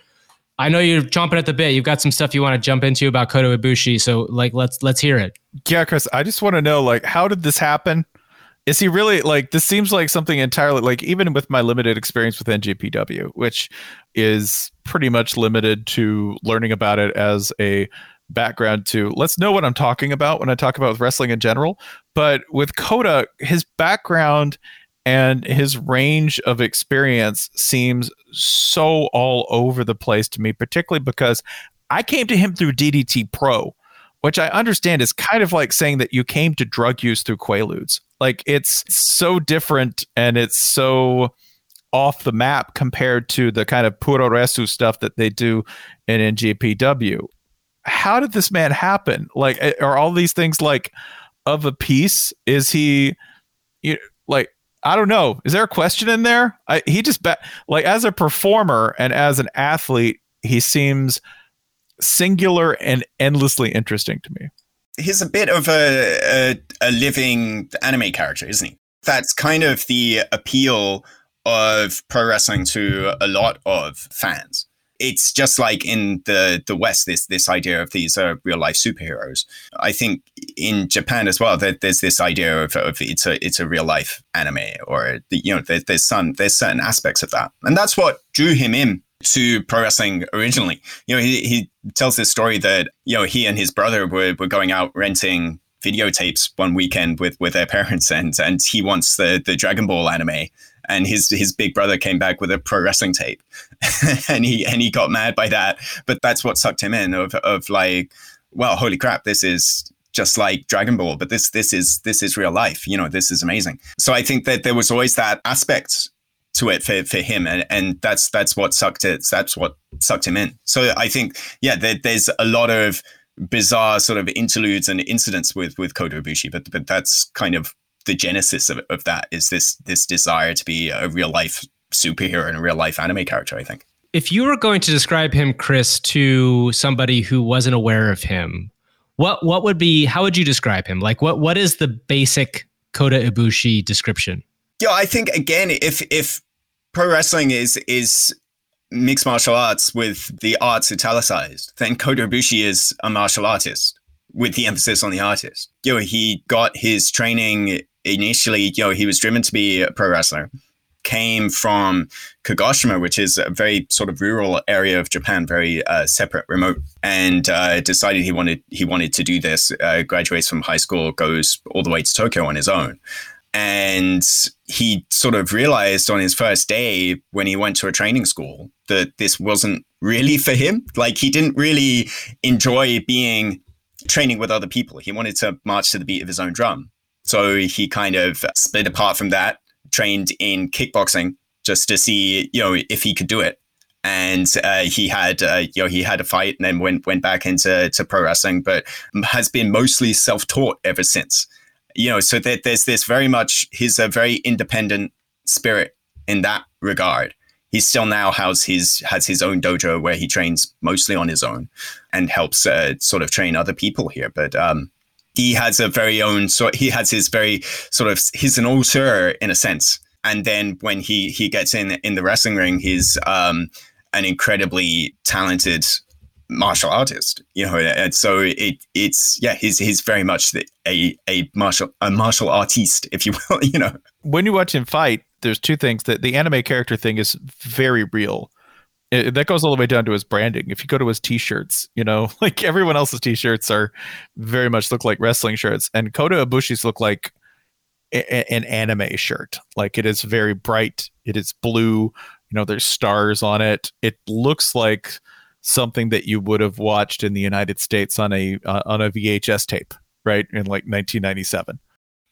I know you're chomping at the bit. You've got some stuff you want to jump into about Kota Ibushi, so like let's let's hear it. Yeah, Chris, I just want to know like how did this happen? Is he really like this seems like something entirely like even with my limited experience with NJPW, which is pretty much limited to learning about it as a background to let's know what I'm talking about when I talk about wrestling in general. But with Kota, his background and his range of experience seems so all over the place to me, particularly because I came to him through DDT Pro, which I understand is kind of like saying that you came to drug use through Quaaludes. Like it's so different and it's so off the map compared to the kind of puroresu stuff that they do in NJPW. How did this man happen? Like, are all these things like of a piece? Is he, you like, I don't know. Is there a question in there? I, he just be, like as a performer and as an athlete, he seems singular and endlessly interesting to me. He's a bit of a, a, a living anime character, isn't he? That's kind of the appeal of pro wrestling to a lot of fans. It's just like in the the West, this this idea of these uh, real life superheroes. I think in Japan as well, that there's this idea of, of it's a it's a real life anime, or you know, there, there's some there's certain aspects of that, and that's what drew him in to pro wrestling originally. You know, he, he tells this story that, you know, he and his brother were, were going out renting videotapes one weekend with, with their parents and, and he wants the, the Dragon Ball anime and his his big brother came back with a pro wrestling tape, and he and he got mad by that. But that's what sucked him in of of like, well, holy crap, this is just like Dragon Ball, but this this is this is real life. You know, this is amazing. So I think that there was always that aspect to it for, for him and, and that's that's what sucked it that's what sucked him in so i think yeah there, there's a lot of bizarre sort of interludes and incidents with with Kota Ibushi, but but that's kind of the genesis of, of that is this this desire to be a real life superhero and a real life anime character. I think. If you were going to describe him, Chris, to somebody who wasn't aware of him, what what would be? How would you describe him? Like what what is the basic Kota Ibushi description? Yeah, I think again, if if pro wrestling is is mixed martial arts with the arts italicized, then Kota Ibushi is a martial artist with the emphasis on the artist. You know, he got his training initially, you know, he was driven to be a pro wrestler, came from Kagoshima, which is a very sort of rural area of Japan, very uh, separate, remote, and uh, decided he wanted he wanted to do this. Uh, graduates from high school, goes all the way to Tokyo on his own, and he sort of realized on his first day when he went to a training school that this wasn't really for him. Like he didn't really enjoy being training with other people. He wanted to march to the beat of his own drum. So he kind of split apart from that, trained in kickboxing just to see, you know, if he could do it. And uh, he had, uh, you know, he had a fight and then went went back into to pro wrestling, but has been mostly self taught ever since. You know, so that there's this very much he's a very independent spirit in that regard. He still now has his has his own dojo where he trains mostly on his own and helps uh, sort of train other people here. But um, he has a very own sort. He has his very sort of he's an auteur in a sense. And then when he he gets in in the wrestling ring, he's um, an incredibly talented martial artist. You know, and so it it's yeah, he's he's very much the, a a martial a martial artiste, if you will. You know, when you watch him fight, there's two things that the anime character thing is very real it, that goes all the way down to his branding. If you go to his t-shirts, you know, like everyone else's t-shirts are very much look like wrestling shirts, and Kota Ibushi's look like a, an anime shirt. Like it is very bright. It is blue. You know, there's stars on it. It looks like something that you would have watched in the United States on a uh, on a VHS tape, right, in like 1997.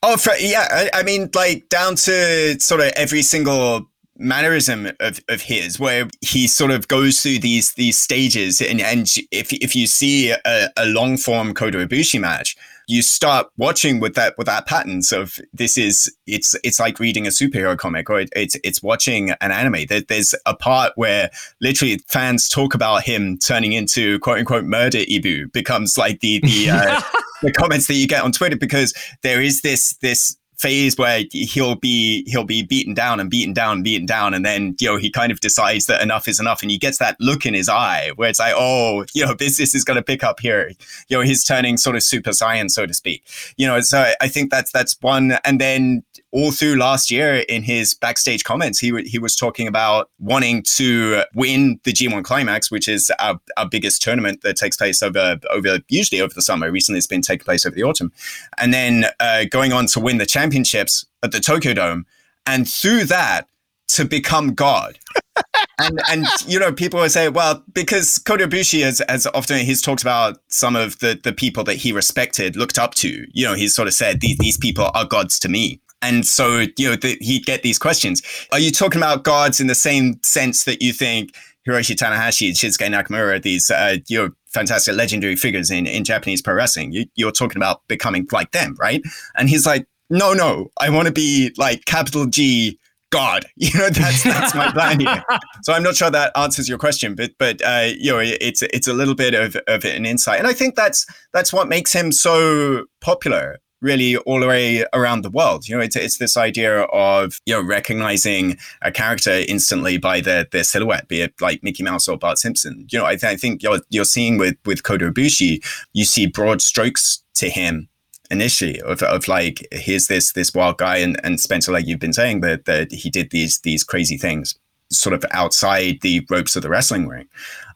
Oh, for, yeah. I, I mean, like down to sort of every single mannerism of, of his where he sort of goes through these these stages and and if if you see a, a long form Kota Ibushi match you start watching with that with that patterns of this is it's it's like reading a superhero comic or it, it's it's watching an anime. There, there's a part where literally fans talk about him turning into quote unquote murder Ibu becomes like the the uh, the comments that you get on Twitter because there is this this phase where he'll be he'll be beaten down and beaten down and beaten down. And then you know he kind of decides that enough is enough. And he gets that look in his eye where it's like oh you know this is going to pick up here. You know he's turning sort of super saiyan so to speak. You know so i think that's that's one. And then all through last year in his backstage comments, he, he was talking about wanting to win the G1 Climax, which is our, our biggest tournament that takes place over, over usually over the summer. Recently, it's been taking place over the autumn. And then uh, going on to win the championships at the Tokyo Dome. And through that, to become God. and and you know people will say well because Kota Ibushi has, has often he's talked about some of the the people that he respected looked up to you know he's sort of said these these people are gods to me and so, you know, the, he'd get these questions. Are you talking about gods in the same sense that you think Hiroshi Tanahashi, and Shinsuke Nakamura, these, uh, you know, fantastic legendary figures in, in Japanese pro wrestling? You, you're talking about becoming like them, right? And he's like, no, no, I want to be like capital G God. You know, that's that's my plan here. So I'm not sure that answers your question, but but uh, you know, it's it's a little bit of, of an insight, and I think that's that's what makes him so popular really all the way around the world. You know, it's, it's this idea of, you know, recognizing a character instantly by their, their silhouette, be it like Mickey Mouse or Bart Simpson. You know, I, th- I think you're, you're seeing with, with Kota Ibushi, you see broad strokes to him initially of, of like, here's this, this wild guy. And, and Spencer, like you've been saying that, that he did these, these crazy things sort of outside the ropes of the wrestling ring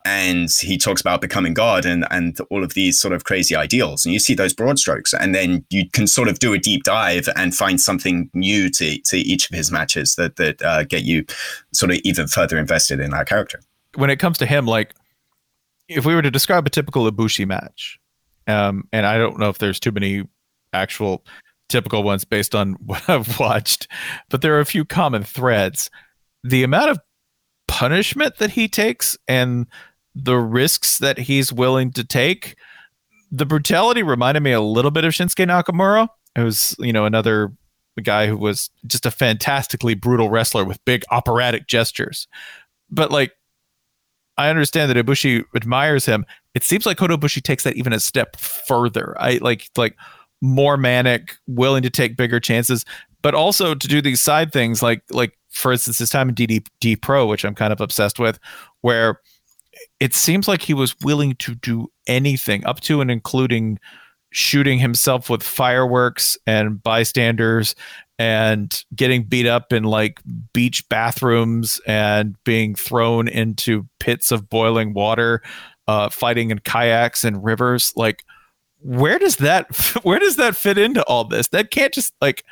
and he talks about becoming God and and all of these sort of crazy ideals. And you see those broad strokes, and then you can sort of do a deep dive and find something new to to each of his matches that that uh, get you sort of even further invested in that character. When it comes to him, like if we were to describe a typical Ibushi match, um, and I don't know if there's too many actual typical ones based on what I've watched, but there are a few common threads. The amount of punishment that he takes and the risks that he's willing to take. The brutality reminded me a little bit of Shinsuke Nakamura, who's, you know, another guy who was just a fantastically brutal wrestler with big operatic gestures. But like I understand that Ibushi admires him. It seems like Kota Ibushi takes that even a step further. I like like more manic, willing to take bigger chances, but also to do these side things like like for instance his time in DDT Pro, which I'm kind of obsessed with, where it seems like he was willing to do anything up to and including shooting himself with fireworks and bystanders and getting beat up in like beach bathrooms and being thrown into pits of boiling water uh, fighting in kayaks and rivers. Like where does that where does that fit into all this? That can't just like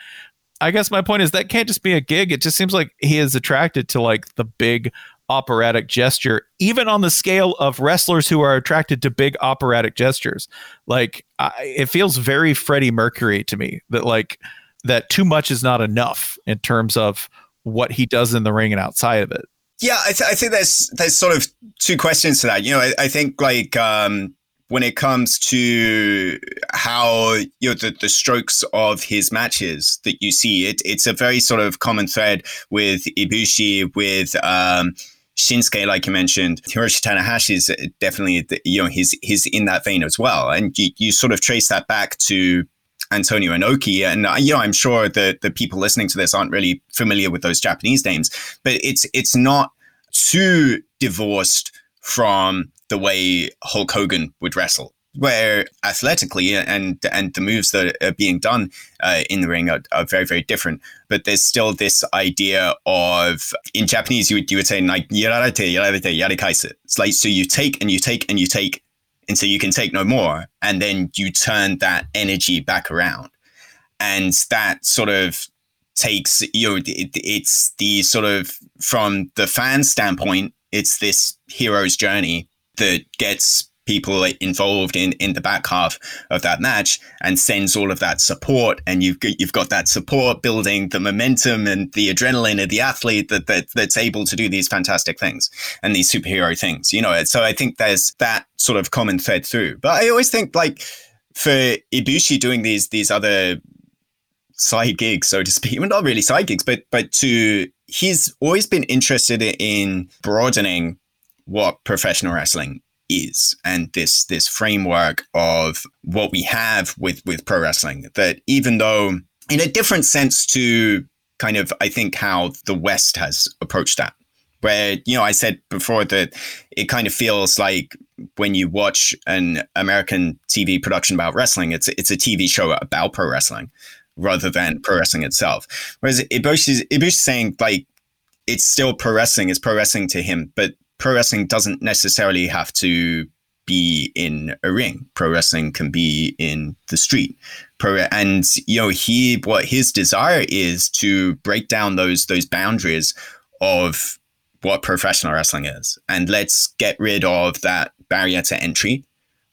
i guess my point is that can't just be a gig it just seems like he is attracted to like the big operatic gesture, even on the scale of wrestlers who are attracted to big operatic gestures. Like I, it feels very Freddie Mercury to me that like that too much is not enough in terms of what he does in the ring and outside of it. Yeah, I, th- I think there's there's sort of two questions to that. You know, I, I think like um, when it comes to how you know the, the strokes of his matches that you see, it, it's a very sort of common thread with Ibushi, with um, Shinsuke, like you mentioned, Hiroshi Tanahashi is definitely, you know, he's, he's in that vein as well. And you, you sort of trace that back to Antonio Inoki. And, uh, you know, I'm sure that the people listening to this aren't really familiar with those Japanese names, but it's, it's not too divorced from the way Hulk Hogan would wrestle where athletically and and the moves that are being done uh, in the ring are, are, very very different. But there's still this idea of in japanese you would, you would say like yararete yararete yarikaise. It's like so you take and you take and you take until you can take no more and then you turn that energy back around. And that sort of takes you know it, it's the sort of from the fan standpoint it's this hero's journey that gets people involved in in the back half of that match and sends all of that support. And you've got, you've got that support building the momentum and the adrenaline of the athlete that, that that's able to do these fantastic things and these superhero things you know? So i think there's that sort of common thread through. But i always think like for ibushi doing these these other side gigs so to speak well not really side gigs but but to he's always been interested in broadening what professional wrestling is. And this this framework of what we have with with pro wrestling that even though in a different sense to kind of I think how the West has approached that where you know I said before that it kind of feels like when you watch an American TV production about wrestling it's it's a TV show about pro wrestling rather than pro wrestling itself. Whereas Ibushi is saying like it's still pro wrestling it's pro wrestling to him but pro wrestling doesn't necessarily have to be in a ring. Pro wrestling can be in the street. Pro and you know he what his desire is to break down those those boundaries of what professional wrestling is, and let's get rid of that barrier to entry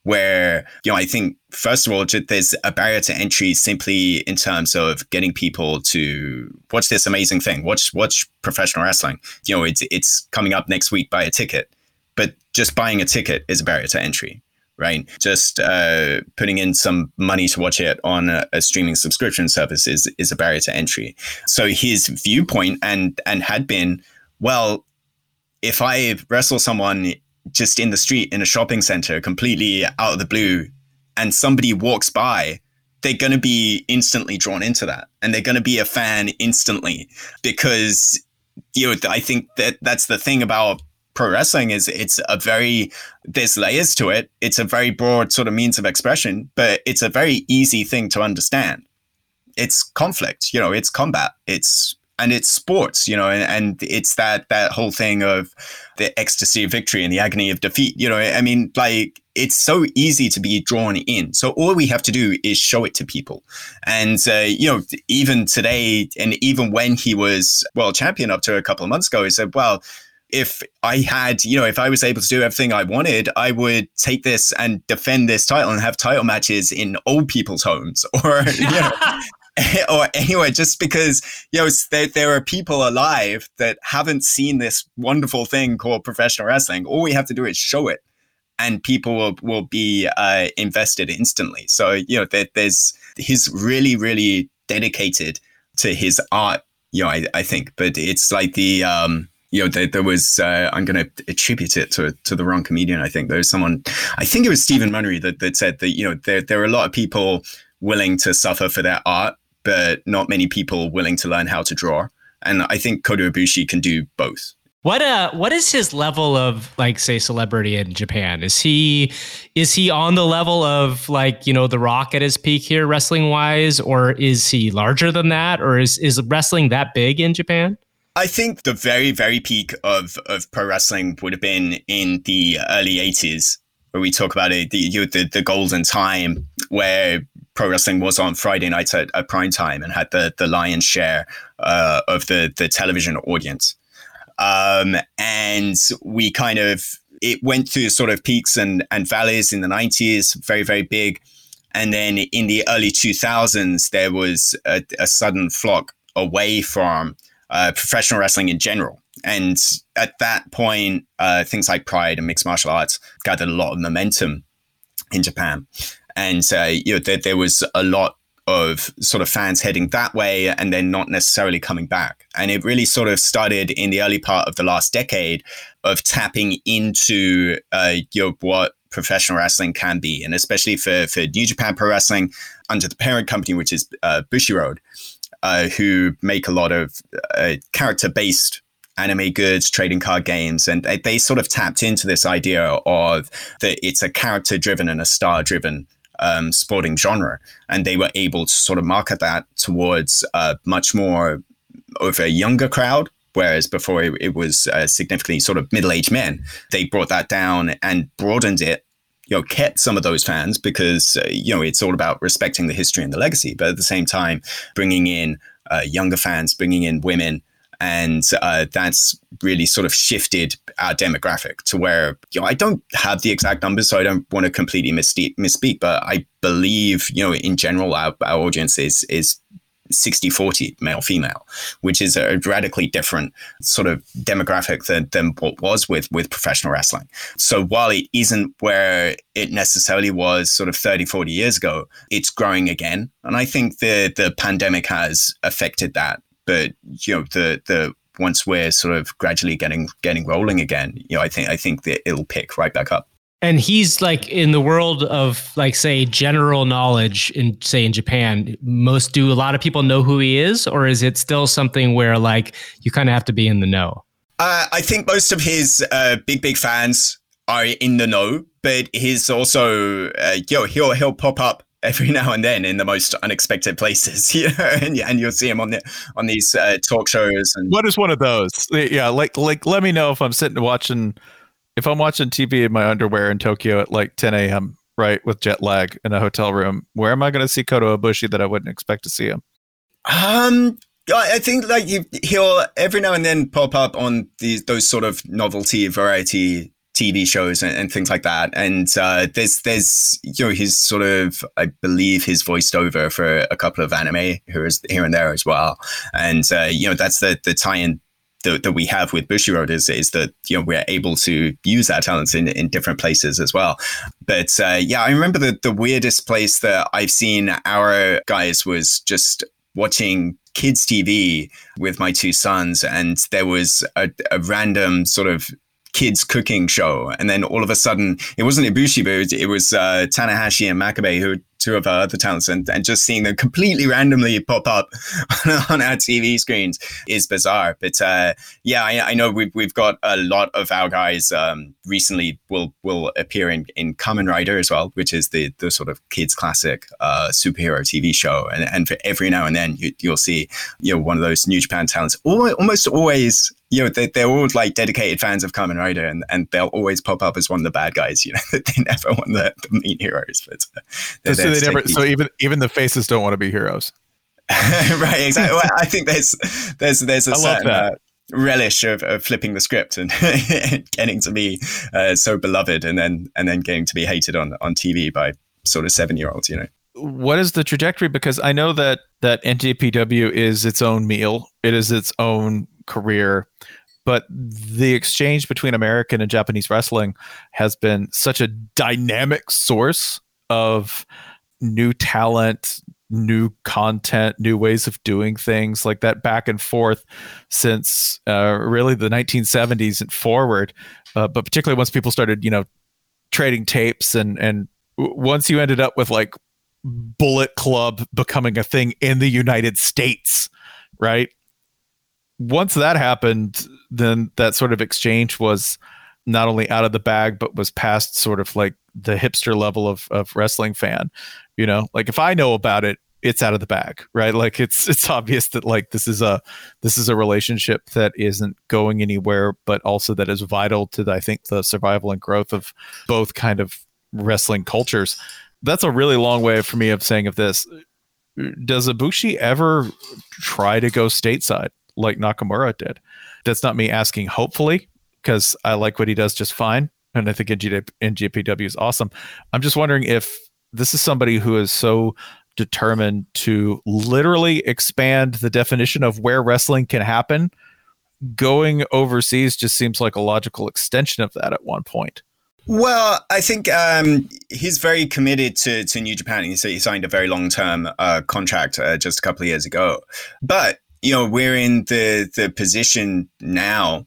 where you know I think first of all there's a barrier to entry simply in terms of getting people to watch this amazing thing watch watch professional wrestling. You know it's it's coming up next week buy a ticket. But just buying a ticket is a barrier to entry right? Just uh, putting in some money to watch it on a, a streaming subscription service is, is a barrier to entry. So his viewpoint and and had been well if I wrestle someone just in the street in a shopping center, completely out of the blue, and somebody walks by, they're going to be instantly drawn into that and they're going to be a fan instantly. Because you know i think that that's the thing about pro wrestling is it's a very there's layers to it. It's a very broad sort of means of expression but it's a very easy thing to understand. It's conflict you know it's combat. It's and it's sports, you know, and, and it's that that whole thing of the ecstasy of victory and the agony of defeat. You know, I mean, like it's so easy to be drawn in. So all we have to do is show it to people. And uh, you know, even today, and even when he was world champion up to a couple of months ago, he said, "Well." If I had, you know, if I was able to do everything I wanted, I would take this and defend this title and have title matches in old people's homes or, you know, or anyway, just because you know there, there are people alive that haven't seen this wonderful thing called professional wrestling. All we have to do is show it, and people will will be uh, invested instantly. So you know, there, there's he's really really dedicated to his art. You know, I, I think, but it's like the um, you know, there, there was, uh, I'm going to attribute it to, to the wrong comedian. I think there was someone, I think it was Stephen Munnery that, that said that, you know, there, there are a lot of people willing to suffer for their art, but not many people willing to learn how to draw. And I think Kota Ibushi can do both. What uh what is his level of like say celebrity in Japan? Is he is he on the level of like, you know, The Rock at his peak here wrestling wise or is he larger than that or is is wrestling that big in Japan? I think the very very peak of of pro wrestling would have been in the early 80s where we talk about it the the, the golden time where pro wrestling was on Friday nights at, at prime time and had the the lion's share uh, of the the television audience. Um, and we kind of it went through sort of peaks and and valleys in the nineties, very very big, and then in the early two thousands there was a, a, sudden flock away from uh, professional wrestling in general. And at that point, uh, things like Pride and mixed martial arts gathered a lot of momentum in Japan and uh, you know there, there was a lot of sort of fans heading that way and then not necessarily coming back. And it really sort of started in the early part of the last decade of tapping into uh, you know, what professional wrestling can be, and especially for for New Japan Pro Wrestling under the parent company, which is uh, Bushiroad, uh, who make a lot of uh, character based anime goods, trading card games, and they, they sort of tapped into this idea of that it's a character driven and a star driven um, sporting genre, and they were able to sort of market that towards uh, much more of a younger crowd. Whereas before it, it was uh, significantly sort of middle-aged men, they brought that down and broadened it you know kept some of those fans because uh, you know it's all about respecting the history and the legacy but at the same time bringing in uh, younger fans bringing in women and uh, that's really sort of shifted our demographic to where you know I don't have the exact numbers, so I don't want to completely misspeak, but I believe you know in general our, our audience is is 60 40 male female, which is a radically different sort of demographic than, than what was with, with professional wrestling. So while it isn't where it necessarily was sort of 30, 40 years ago, it's growing again. And I think the, the pandemic has affected that. But, you know, the, the, once we're sort of gradually getting getting rolling again, you know, I think I think that it'll pick right back up. And he's like in the world of like say general knowledge in say in Japan most do a lot of people know who he is or is it still something where like you kind of have to be in the know? Uh, I think most of his uh, big big fans are in the know but he's also uh, yo he'll he'll pop up every now and then in the most unexpected places you know and, and you'll see him on the on these uh, talk shows and what is one of those yeah like like let me know if I'm sitting watching if I'm watching TV in my underwear in Tokyo at like 10 a.m., right, with jet lag in a hotel room, where am I going to see Kota Ibushi that I wouldn't expect to see him? Um, I think like he'll every now and then pop up on these those sort of novelty variety TV shows and, and things like that. And uh, there's there's you know he's sort of I believe he's voiced over for a couple of anime here is here and there as well. And uh, you know that's the the tie-in that, that we have with Bushiroad is, is that you know we're able to use our talents in, in different places as well. But uh, yeah, I remember the, the weirdest place that I've seen our guys was just watching kids TV with my two sons, and there was a, a random sort of kids cooking show, and then all of a sudden it wasn't Ibushi, but it was uh, Tanahashi and Makabe who two of our other talents and, and just seeing them completely randomly pop up on our TV screens is bizarre. But uh, yeah, I, I, know we've, we've got a lot of our guys um, recently will will appear in, in Kamen Rider as well, which is the, the sort of kids classic uh, superhero TV show. And, and for every now and then you, will see, you know, one of those New Japan talents almost always you know, they, they're all like dedicated fans of Kamen Rider and, and they'll always pop up as one of the bad guys, you know, they never want the, the heroes, but uh, they're, they're they never. So even even the faces don't want to be heroes. right. Exactly. well, I think there's there's there's a certain uh, relish of, of flipping the script and getting to be uh, so beloved, and then and then getting to be hated on on TV by sort of seven year olds. You know. What is the trajectory? Because I know that that NJPW is its own meal. It is its own career but the exchange between American and Japanese wrestling has been such a dynamic source of new talent, new content, new ways of doing things like that back and forth since uh, really the 1970s and forward. Uh, but particularly once people started, you know, trading tapes and and once you ended up with like Bullet Club becoming a thing in the United States, right? Once that happened, then that sort of exchange was not only out of the bag but was past sort of like the hipster level of of wrestling fan you know like if i know about it it's out of the bag right like it's it's obvious that like this is a this is a relationship that isn't going anywhere but also that is vital to the, i think the survival and growth of both kind of wrestling cultures that's a really long way for me of saying of this does Ibushi ever try to go stateside like Nakamura did? That's not me asking hopefully because I like what he does just fine and I think NJPW is awesome. I'm just wondering if this is somebody who is so determined to literally expand the definition of where wrestling can happen. Going overseas just seems like a logical extension of that at one point. Well, I think um, he's very committed to, to New Japan. He, he signed a very long term uh, contract uh, just a couple of years ago. But, you know, we're in the, the position now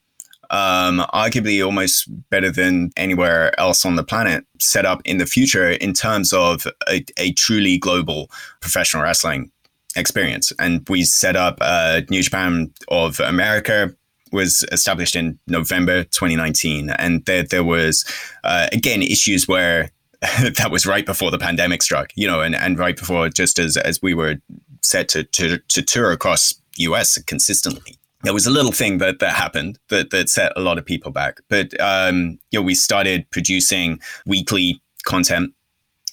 um, arguably almost better than anywhere else on the planet set up in the future in terms of a, a truly global professional wrestling experience. And we set up uh, New Japan of America was established in November 2019, and there there was uh, again issues where that was right before the pandemic struck, you know, and, and right before just as as we were set to to, to tour across US consistently there was a little thing that that happened that that set a lot of people back. But um, you know, we started producing weekly content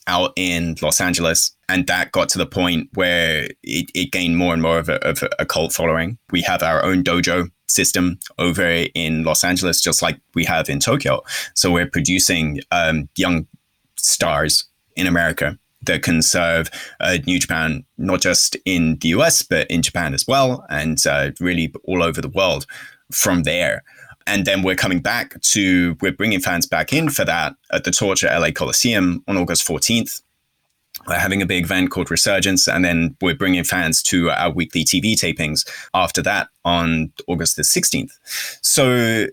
out in Los Angeles and that got to the point where it, it gained more and more of a, of a cult following. We have our own dojo system over in Los Angeles, just like we have in Tokyo. So we're producing um, young stars in America that can serve uh, New Japan, not just in the US, but in Japan as well, and uh, really all over the world from there. And then we're coming back to, we're bringing fans back in for that at the at LA Coliseum on August 14th. We're having a big event called Resurgence, and then we're bringing fans to our weekly TV tapings after that on August the 16th. So,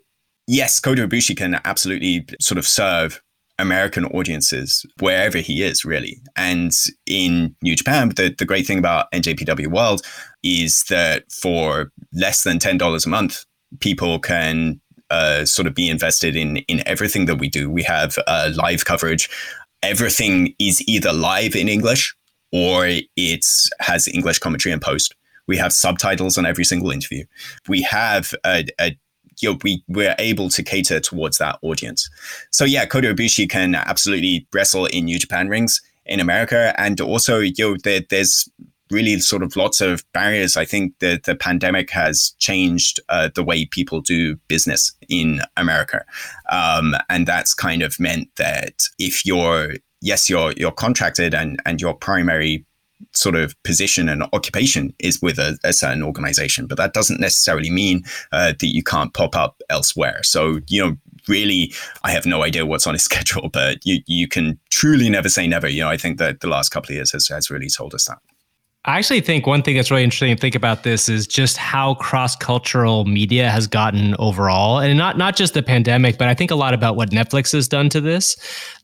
yes, Kota Ibushi can absolutely sort of serve American audiences wherever he is, really. And in New Japan, the, the great thing about NJPW World is that for less than $10 a month, people can uh, sort of be invested in in everything that we do. We have uh, live coverage. Everything is either live in English or it has English commentary and post. We have subtitles on every single interview. We have a, a you know, we we're able to cater towards that audience. So yeah, Kota Ibushi can absolutely wrestle in New Japan rings in America, and also you know there, there's really sort of lots of barriers. I think that the pandemic has changed uh, the way people do business in America, um, and that's kind of meant that if you're yes you're you're contracted and and your primary sort of position and occupation is with a, a certain organization, but that doesn't necessarily mean uh, that you can't pop up elsewhere. So, you know, really, I have no idea what's on his schedule, but you, you can truly never say never. You know, I think that the last couple of years has, has really told us that. I actually think one thing that's really interesting to think about this is just how cross-cultural media has gotten overall, and not not just the pandemic, but I think a lot about what Netflix has done to this.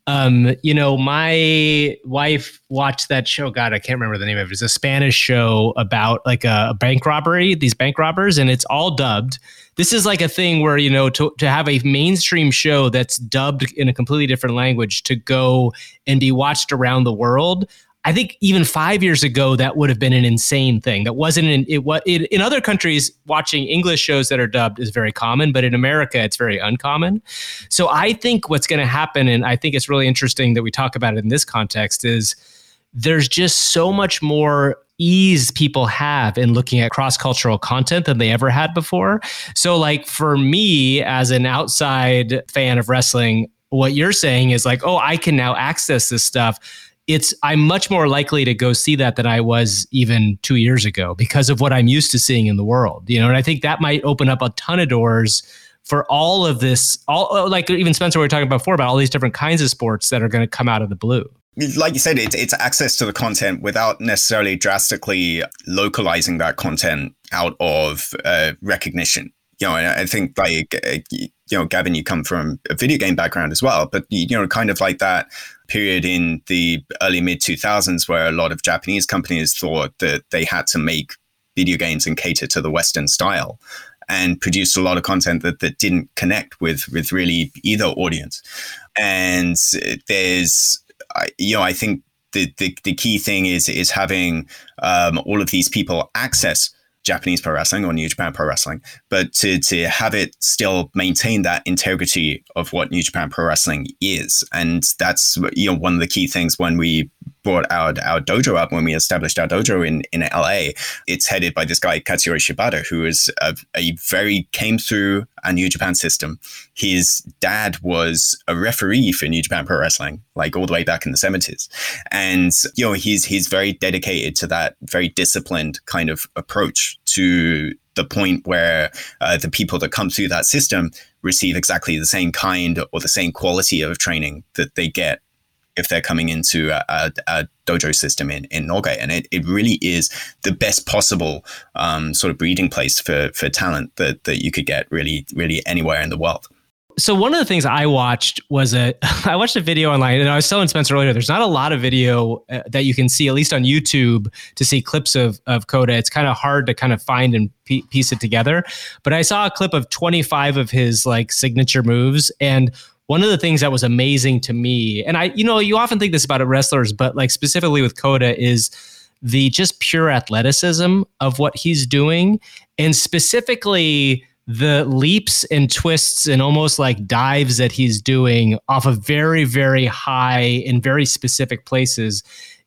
Um, you know, my wife watched that show. God, I can't remember the name of it. It's a Spanish show about like a, a bank robbery, these bank robbers, and it's all dubbed. This is like a thing where you know to to have a mainstream show that's dubbed in a completely different language to go and be watched around the world I think even five years ago that would have been an insane thing. That wasn't in it. What it, in other countries, watching English shows that are dubbed is very common, but in America, it's very uncommon. So I think what's going to happen, and I think it's really interesting that we talk about it in this context, is there's just so much more ease people have in looking at cross cultural content than they ever had before. So, like for me as an outside fan of wrestling, what you're saying is like, oh, I can now access this stuff it's I'm much more likely to go see that than I was even two years ago because of what I'm used to seeing in the world. You know, and I think that might open up a ton of doors for all of this. All uh, like even Spencer, we were talking about before about all these different kinds of sports that are going to come out of the blue. Like you said, it's, it's access to the content without necessarily drastically localizing that content out of uh, recognition you know, I think like uh, you know, Gavin, you come from a video game background as well, but you know, kind of like that period in the early mid 2000s where a lot of Japanese companies thought that they had to make video games and cater to the Western style and produced a lot of content that, that didn't connect with with really either audience. And there's, you know, I think the, the, the key thing is is having um, all of these people access Japanese pro wrestling or New Japan pro wrestling, but to to have it still maintain that integrity of what New Japan pro wrestling is, and that's you know one of the key things when we brought our, our dojo up when we established our dojo in, in LA. It's headed by this guy, Katsuyori Shibata, who is a, a very came through a New Japan system. His dad was a referee for New Japan Pro Wrestling, like all the way back in the 70s. And, you know, he's he's very dedicated to that very disciplined kind of approach to the point where uh, the people that come through that system receive exactly the same kind or the same quality of training that they get if they're coming into a, a, a dojo system in, in Noge. And it, it really is the best possible um, sort of breeding place for, for talent that, that you could get really, really anywhere in the world. So one of the things I watched was a I watched a video online and I was telling Spencer earlier there's not a lot of video uh, that you can see at least on YouTube to see clips of of Kota. It's kind of hard to kind of find and piece it together. But I saw a clip of 25 of his like signature moves and one of the things that was amazing to me, and I, you know, you often think this about wrestlers, but like specifically with Kota is the just pure athleticism of what he's doing, and specifically the leaps and twists and almost like dives that he's doing off of very, very high in very specific places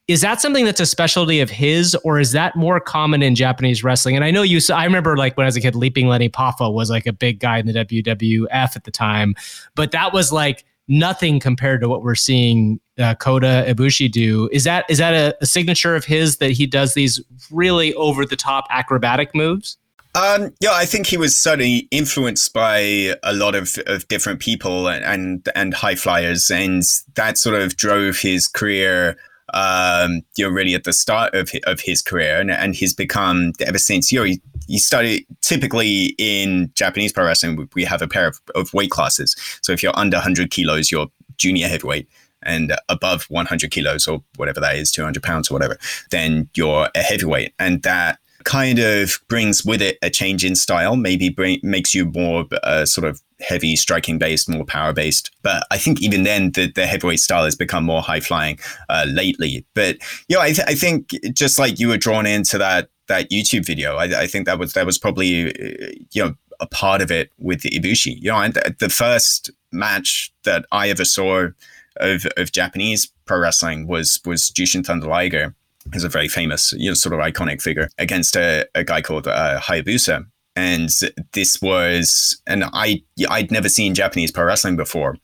Is that something that's a specialty of his, or is that more common in Japanese wrestling? And I know you. I remember like when I was a kid, Leaping Lenny Poffo was like a big guy in the WWF at the time, but that was like nothing compared to what we're seeing uh, Kota Ibushi do. Is that is that a, a signature of his that he does these really over the top acrobatic moves? Um, yeah, I think he was certainly influenced by a lot of, of different people and, and, and high flyers, and that sort of drove his career. Um, you know, really at the start of of his career, and and he's become ever since. You know, he, he started typically in Japanese pro wrestling. We have a pair of, of weight classes. So if you're under 100 kilos, you're junior heavyweight and above 100 kilos or whatever that is 200 pounds or whatever then you're a heavyweight and that kind of brings with it a change in style, maybe bring, makes you more uh, sort of heavy striking based, more power based. But I think even then, the, the heavyweight style has become more high flying uh, lately. But you know, I, th- I think just like you were drawn into that that YouTube video, I, I think that was that was probably uh, you know a part of it with the Ibushi. You know, and the first match that I ever saw of, of Japanese pro wrestling was was Jushin Thunder Liger is a very famous, you know, sort of iconic figure against a, a guy called uh, Hayabusa. And this was, and I, I'd never seen Japanese pro wrestling before.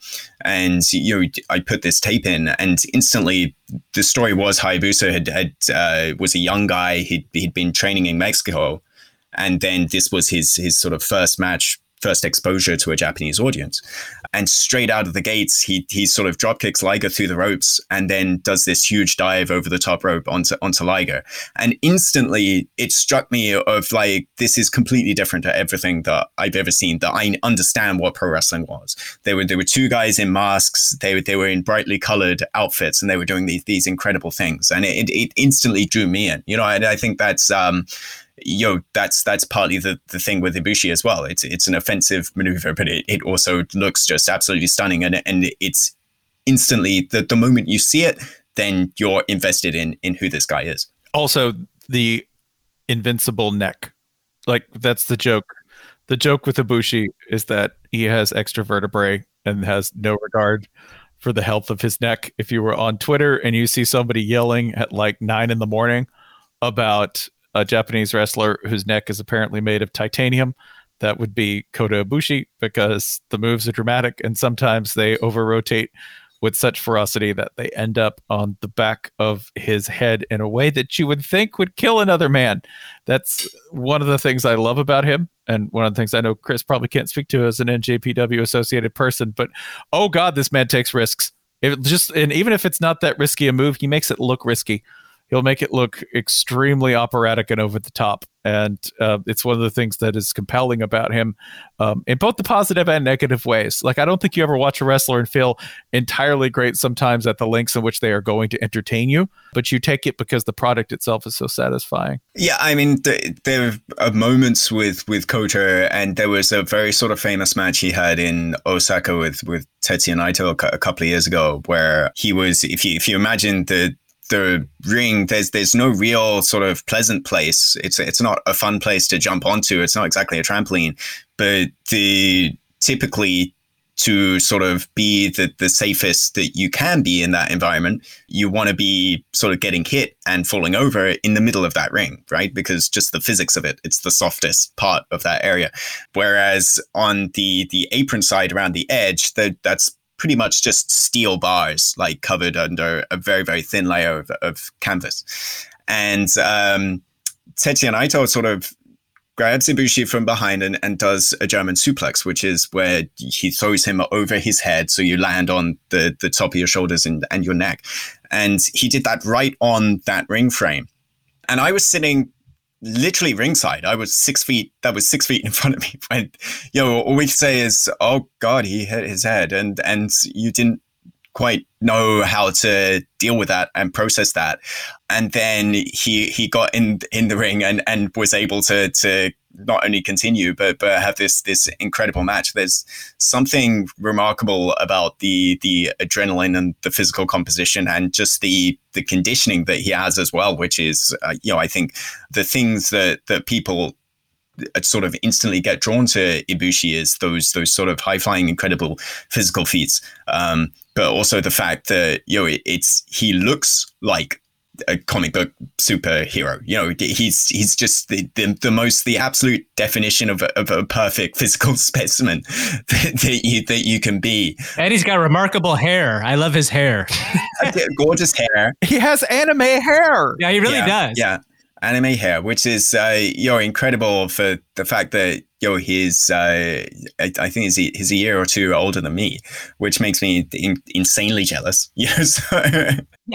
And, you know, I put this tape in and instantly the story was Hayabusa had, had uh, was a young guy. He'd, he'd been training in Mexico. And then this was his, his sort of first match first exposure to a Japanese audience. And straight out of the gates, he he sort of drop kicks Liger through the ropes and then does this huge dive over the top rope onto onto Liger. And instantly it struck me of like this is completely different to everything that I've ever seen. That I understand what pro wrestling was. There were there were two guys in masks. They were they were in brightly colored outfits and they were doing these these incredible things. And it, it instantly drew me in. You know, and I think that's um know that's that's partly the, the thing with Ibushi as well. It's it's an offensive maneuver, but it, it also looks just absolutely stunning, and and it's instantly the the moment you see it, then you're invested in in who this guy is. Also, the invincible neck, like that's the joke. The joke with Ibushi is that he has extra vertebrae and has no regard for the health of his neck. If you were on Twitter and you see somebody yelling at like nine in the morning about a Japanese wrestler whose neck is apparently made of titanium. That would be Kota Ibushi because the moves are dramatic and sometimes they over rotate with such ferocity that they end up on the back of his head in a way that you would think would kill another man. That's one of the things I love about him. And one of the things I know Chris probably can't speak to as an NJPW associated person, but oh God, this man takes risks. It just and even if it's not that risky a move, he makes it look risky he'll make it look extremely operatic and over the top. And uh, it's one of the things that is compelling about him um, in both the positive and negative ways. Like, I don't think you ever watch a wrestler and feel entirely great sometimes at the lengths in which they are going to entertain you, but you take it because the product itself is so satisfying. Yeah, I mean, th- there are moments with, with Kota, and there was a very sort of famous match he had in Osaka with, with Tetsuya Naito a couple of years ago, where he was, if you, if you imagine the, the ring there's there's no real sort of pleasant place it's it's not a fun place to jump onto it's not exactly a trampoline but the typically to sort of be the, the safest that you can be in that environment, you want to be sort of getting hit and falling over in the middle of that ring, right? Because just the physics of it, it's the softest part of that area. Whereas on the the apron side around the edge, that that's pretty much just steel bars, like covered under a very, very thin layer of, of canvas. And um, Tetsuya Naito sort of grabs Ibushi from behind and, and does a German suplex, which is where he throws him over his head. So you land on the, the top of your shoulders and, and your neck. And he did that right on that ring frame. And I was sitting literally ringside. I was six feet. That was six feet in front of me. When you know, all we say is, "Oh God, he hit his head," and and you didn't quite know how to deal with that and process that. And then he he got in in the ring and and was able to to not only continue but but have this this incredible match. There's something remarkable about the the adrenaline and the physical composition and just the the conditioning that he has as well, which is uh, you know I think the things that that people uh, sort of instantly get drawn to Ibushi is those those sort of high flying, incredible physical feats. Um, but also the fact that you know it, it's he looks like a comic book superhero. You know, he's he's just the, the, the most the absolute definition of a, of a perfect physical specimen that, that, you that you can be. And he's got remarkable hair. I love his hair. Gorgeous hair. He has anime hair. Yeah, he really yeah, does. Yeah, anime hair, which is uh, you know incredible for the fact that know he's uh, I, I, think he's, he's a year or two older than me, which makes me in, insanely jealous. So.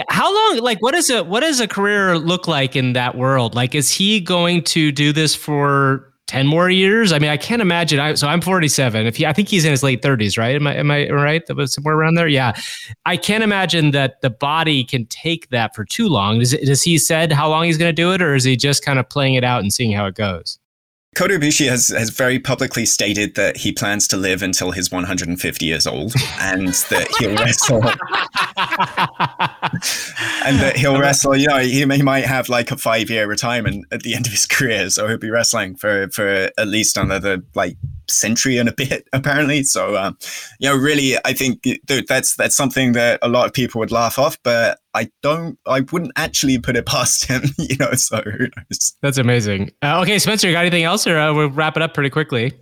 How long? Like, what is a what does a career look like in that world? Like, is he going to do this for 10 more years. I mean, I can't imagine. I, so I'm 47. If he, I think he's in his late 30s, right? Am I, am I right? That was somewhere around there. Yeah. I can't imagine that the body can take that for too long. Does, does he said how long he's going to do it or is he just kind of playing it out and seeing how it goes? Kota Ibushi has, has very publicly stated that he plans to live until he's 150 years old and that he'll wrestle. and that he'll wrestle, you know, he, he might have like a five year retirement at the end of his career. So he'll be wrestling for, for at least another like century and a bit, apparently. So, um, you know, really, I think that's that's something that a lot of people would laugh off, but I don't, I wouldn't actually put it past him, you know. So who knows? That's amazing. Uh, okay, Spencer, you got anything else, or uh, we'll wrap it up pretty quickly?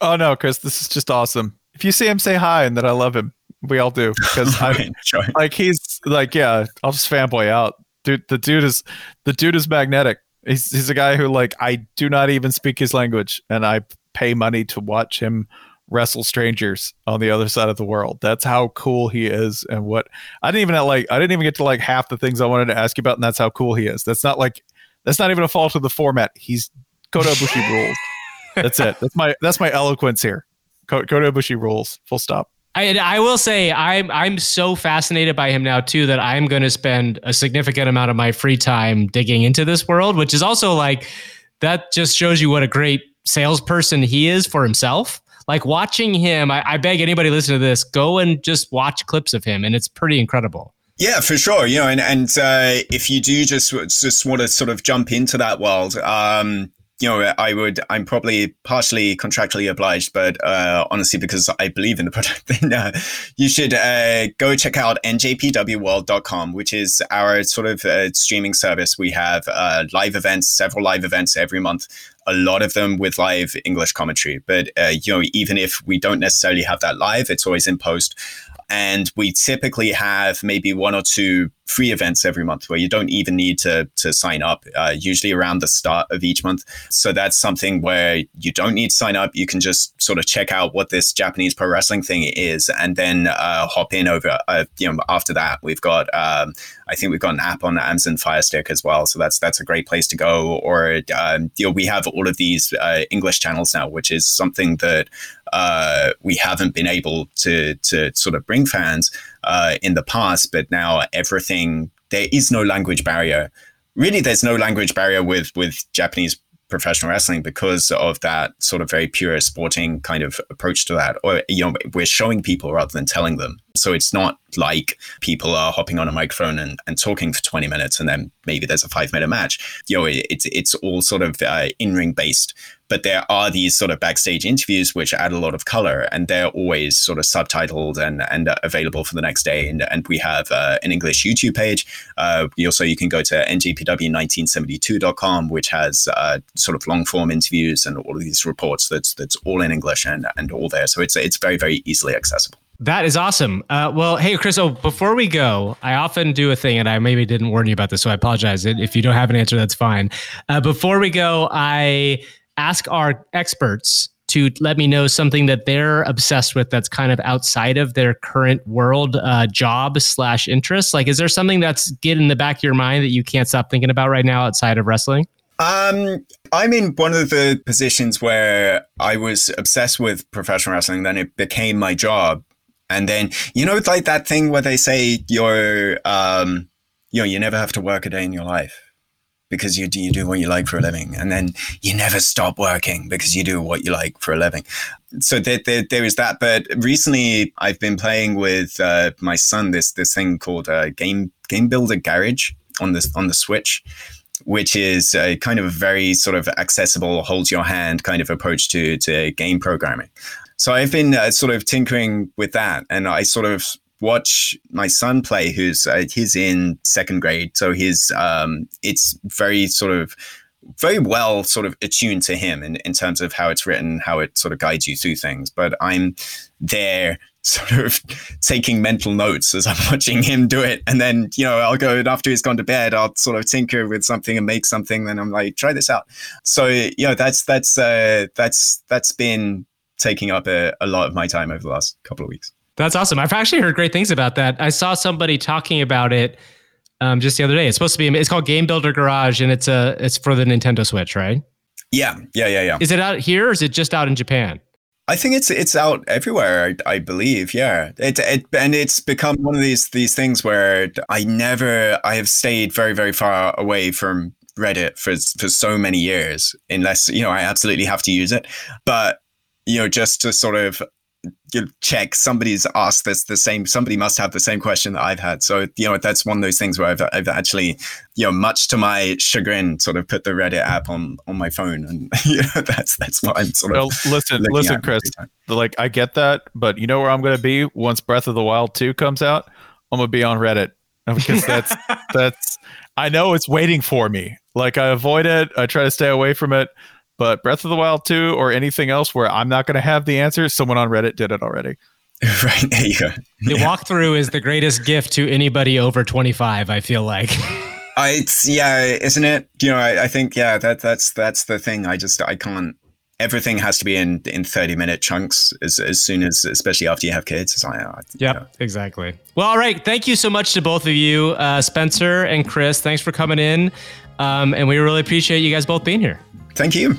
Oh no, Chris, this is just awesome. If you see him, say hi, and that I love him. We all do because I sure. like he's like yeah. I'll just fanboy out, dude. The dude is the dude is magnetic. He's he's a guy who like I do not even speak his language, and I pay money to watch him wrestle strangers on the other side of the world. That's how cool he is and what I didn't even like I didn't even get to like half the things I wanted to ask you about and that's how cool he is. That's not like that's not even a fault of the format. He's Kota Ibushi rules. That's it. That's my that's my eloquence here. Kota Ibushi rules. Full stop. I, I will say I'm I'm so fascinated by him now too that I'm going to spend a significant amount of my free time digging into this world, which is also like that just shows you what a great salesperson he is for himself. Like watching him, I, I beg anybody listen to this, go and just watch clips of him, and it's pretty incredible. Yeah, for sure. You know, and and uh, if you do just just want to sort of jump into that world, um, you know, I would, I'm probably partially contractually obliged, but uh, honestly, because I believe in the product, then uh, you should uh, go check out njpwworld.com, which is our sort of uh, streaming service. We have uh, live events, several live events every month, a lot of them with live English commentary. But, uh, you know, even if we don't necessarily have that live, it's always in post. And we typically have maybe one or two free events every month where you don't even need to, to sign up, uh, usually around the start of each month. So that's something where you don't need to sign up. You can just sort of check out what this Japanese pro wrestling thing is and then uh, hop in over, uh, you know, after that. We've got, um, I think we've got an app on Amazon Fire Stick as well. So that's, that's a great place to go. Or, um, you know, we have all of these uh, English channels now, which is something that uh, we haven't been able to to sort of bring fans uh, in the past, but now everything there is no language barrier. Really, there's no language barrier with with Japanese professional wrestling because of that sort of very pure sporting kind of approach to that. Or you know, we're showing people rather than telling them. So it's not like people are hopping on a microphone and, and talking for 20 minutes and then maybe there's a five minute match. You know, it's it's all sort of uh, in ring based but there are these sort of backstage interviews which add a lot of color and they're always sort of subtitled and and available for the next day. And, and we have uh, an english youtube page uh, also you can go to njpw1972.com which has uh, sort of long form interviews and all of these reports that's that's all in english and and all there. So it's it's very very easily accessible that is awesome. Uh, well, hey, Chris, oh, before we go, I often do a thing, and I maybe didn't warn you about this, so I apologize. If you don't have an answer, that's fine. Uh, before we go, I ask our experts to let me know something that they're obsessed with that's kind of outside of their current world uh, job slash interest like is there something that's get in the back of your mind that you can't stop thinking about right now outside of wrestling um, I'm in one of the positions where I was obsessed with professional wrestling, then it became my job. And then, you know, like that thing where they say you're, um, you know, you never have to work a day in your life because you do, you do what you like for a living. And then you never stop working because you do what you like for a living. So there, there, there is that. But recently i've been playing with uh, my son this this thing called uh, game game builder garage on this on the switch which is a kind of very sort of accessible hold your hand kind of approach to to game programming so i've been uh, sort of tinkering with that and i sort of watch my son play, who's uh, he's in second grade, so he's um, it's very sort of very well sort of attuned to him in, in terms of how it's written, how it sort of guides you through things. But I'm there sort of taking mental notes as I'm watching him do it. And then, you know, I'll go after he's gone to bed, I'll sort of tinker with something and make something. Then I'm like, try this out. So, you know, that's, that's, uh, that's, that's been taking up a, a lot of my time over the last couple of weeks. That's awesome. I've actually heard great things about that. I saw somebody talking about it um, just the other day. It's supposed to be. It's called Game Builder Garage, and it's a it's for the Nintendo Switch, right? Yeah, yeah, yeah, yeah. Is it out here, or is it just out in Japan? I think it's it's out everywhere. I, I believe, yeah. It, it and it's become one of these these things where I never I have stayed very very far away from Reddit for for so many years, unless you know I absolutely have to use it. But you know, just to sort of check somebody's asked this the same somebody must have the same question that i've had. So you know that's one of those things where i've, I've actually you know much to my chagrin sort of put the reddit app on on my phone. And you know that's that's what i'm sort of well, listen listen chris like i get that but you know where i'm going to be once breath of the wild 2 comes out? I'm going to be on reddit uh, because that's that's i know it's waiting for me. Like i avoid it i try to stay away from it but Breath of the Wild 2 or anything else where I'm not going to have the answers, someone on Reddit did it already. right there you go. The walkthrough is the greatest gift to anybody over 25. I feel like. I, it's yeah, isn't it? You know, I, I think yeah, that that's that's the thing. I just I can't. Everything has to be in in 30 minute chunks as as soon as, especially after you have kids. It's like, uh, yep, yeah. exactly. Well, all right. Thank you so much to both of you, uh, Spencer and Chris. Thanks for coming in, um, and we really appreciate you guys both being here. Thank you.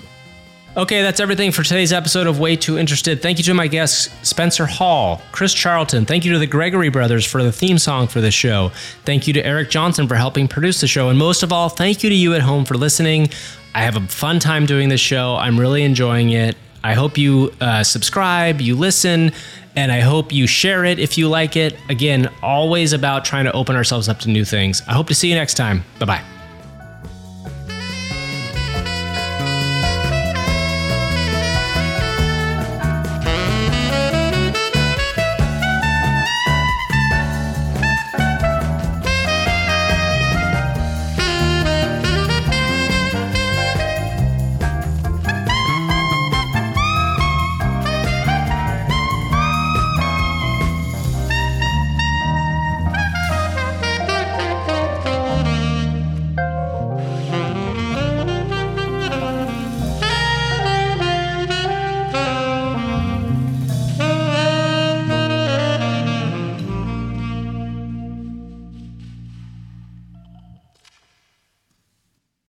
Okay, that's everything for today's episode of Way Too Interested. Thank you to my guests, Spencer Hall, Chris Charlton. Thank you to the Gregory brothers for the theme song for the show. Thank you to Eric Johnson for helping produce the show. And most of all, thank you to you at home for listening. I have a fun time doing this show. I'm really enjoying it. I hope you uh, subscribe, you listen, and I hope you share it if you like it. Again, always about trying to open ourselves up to new things. I hope to see you next time. Bye bye.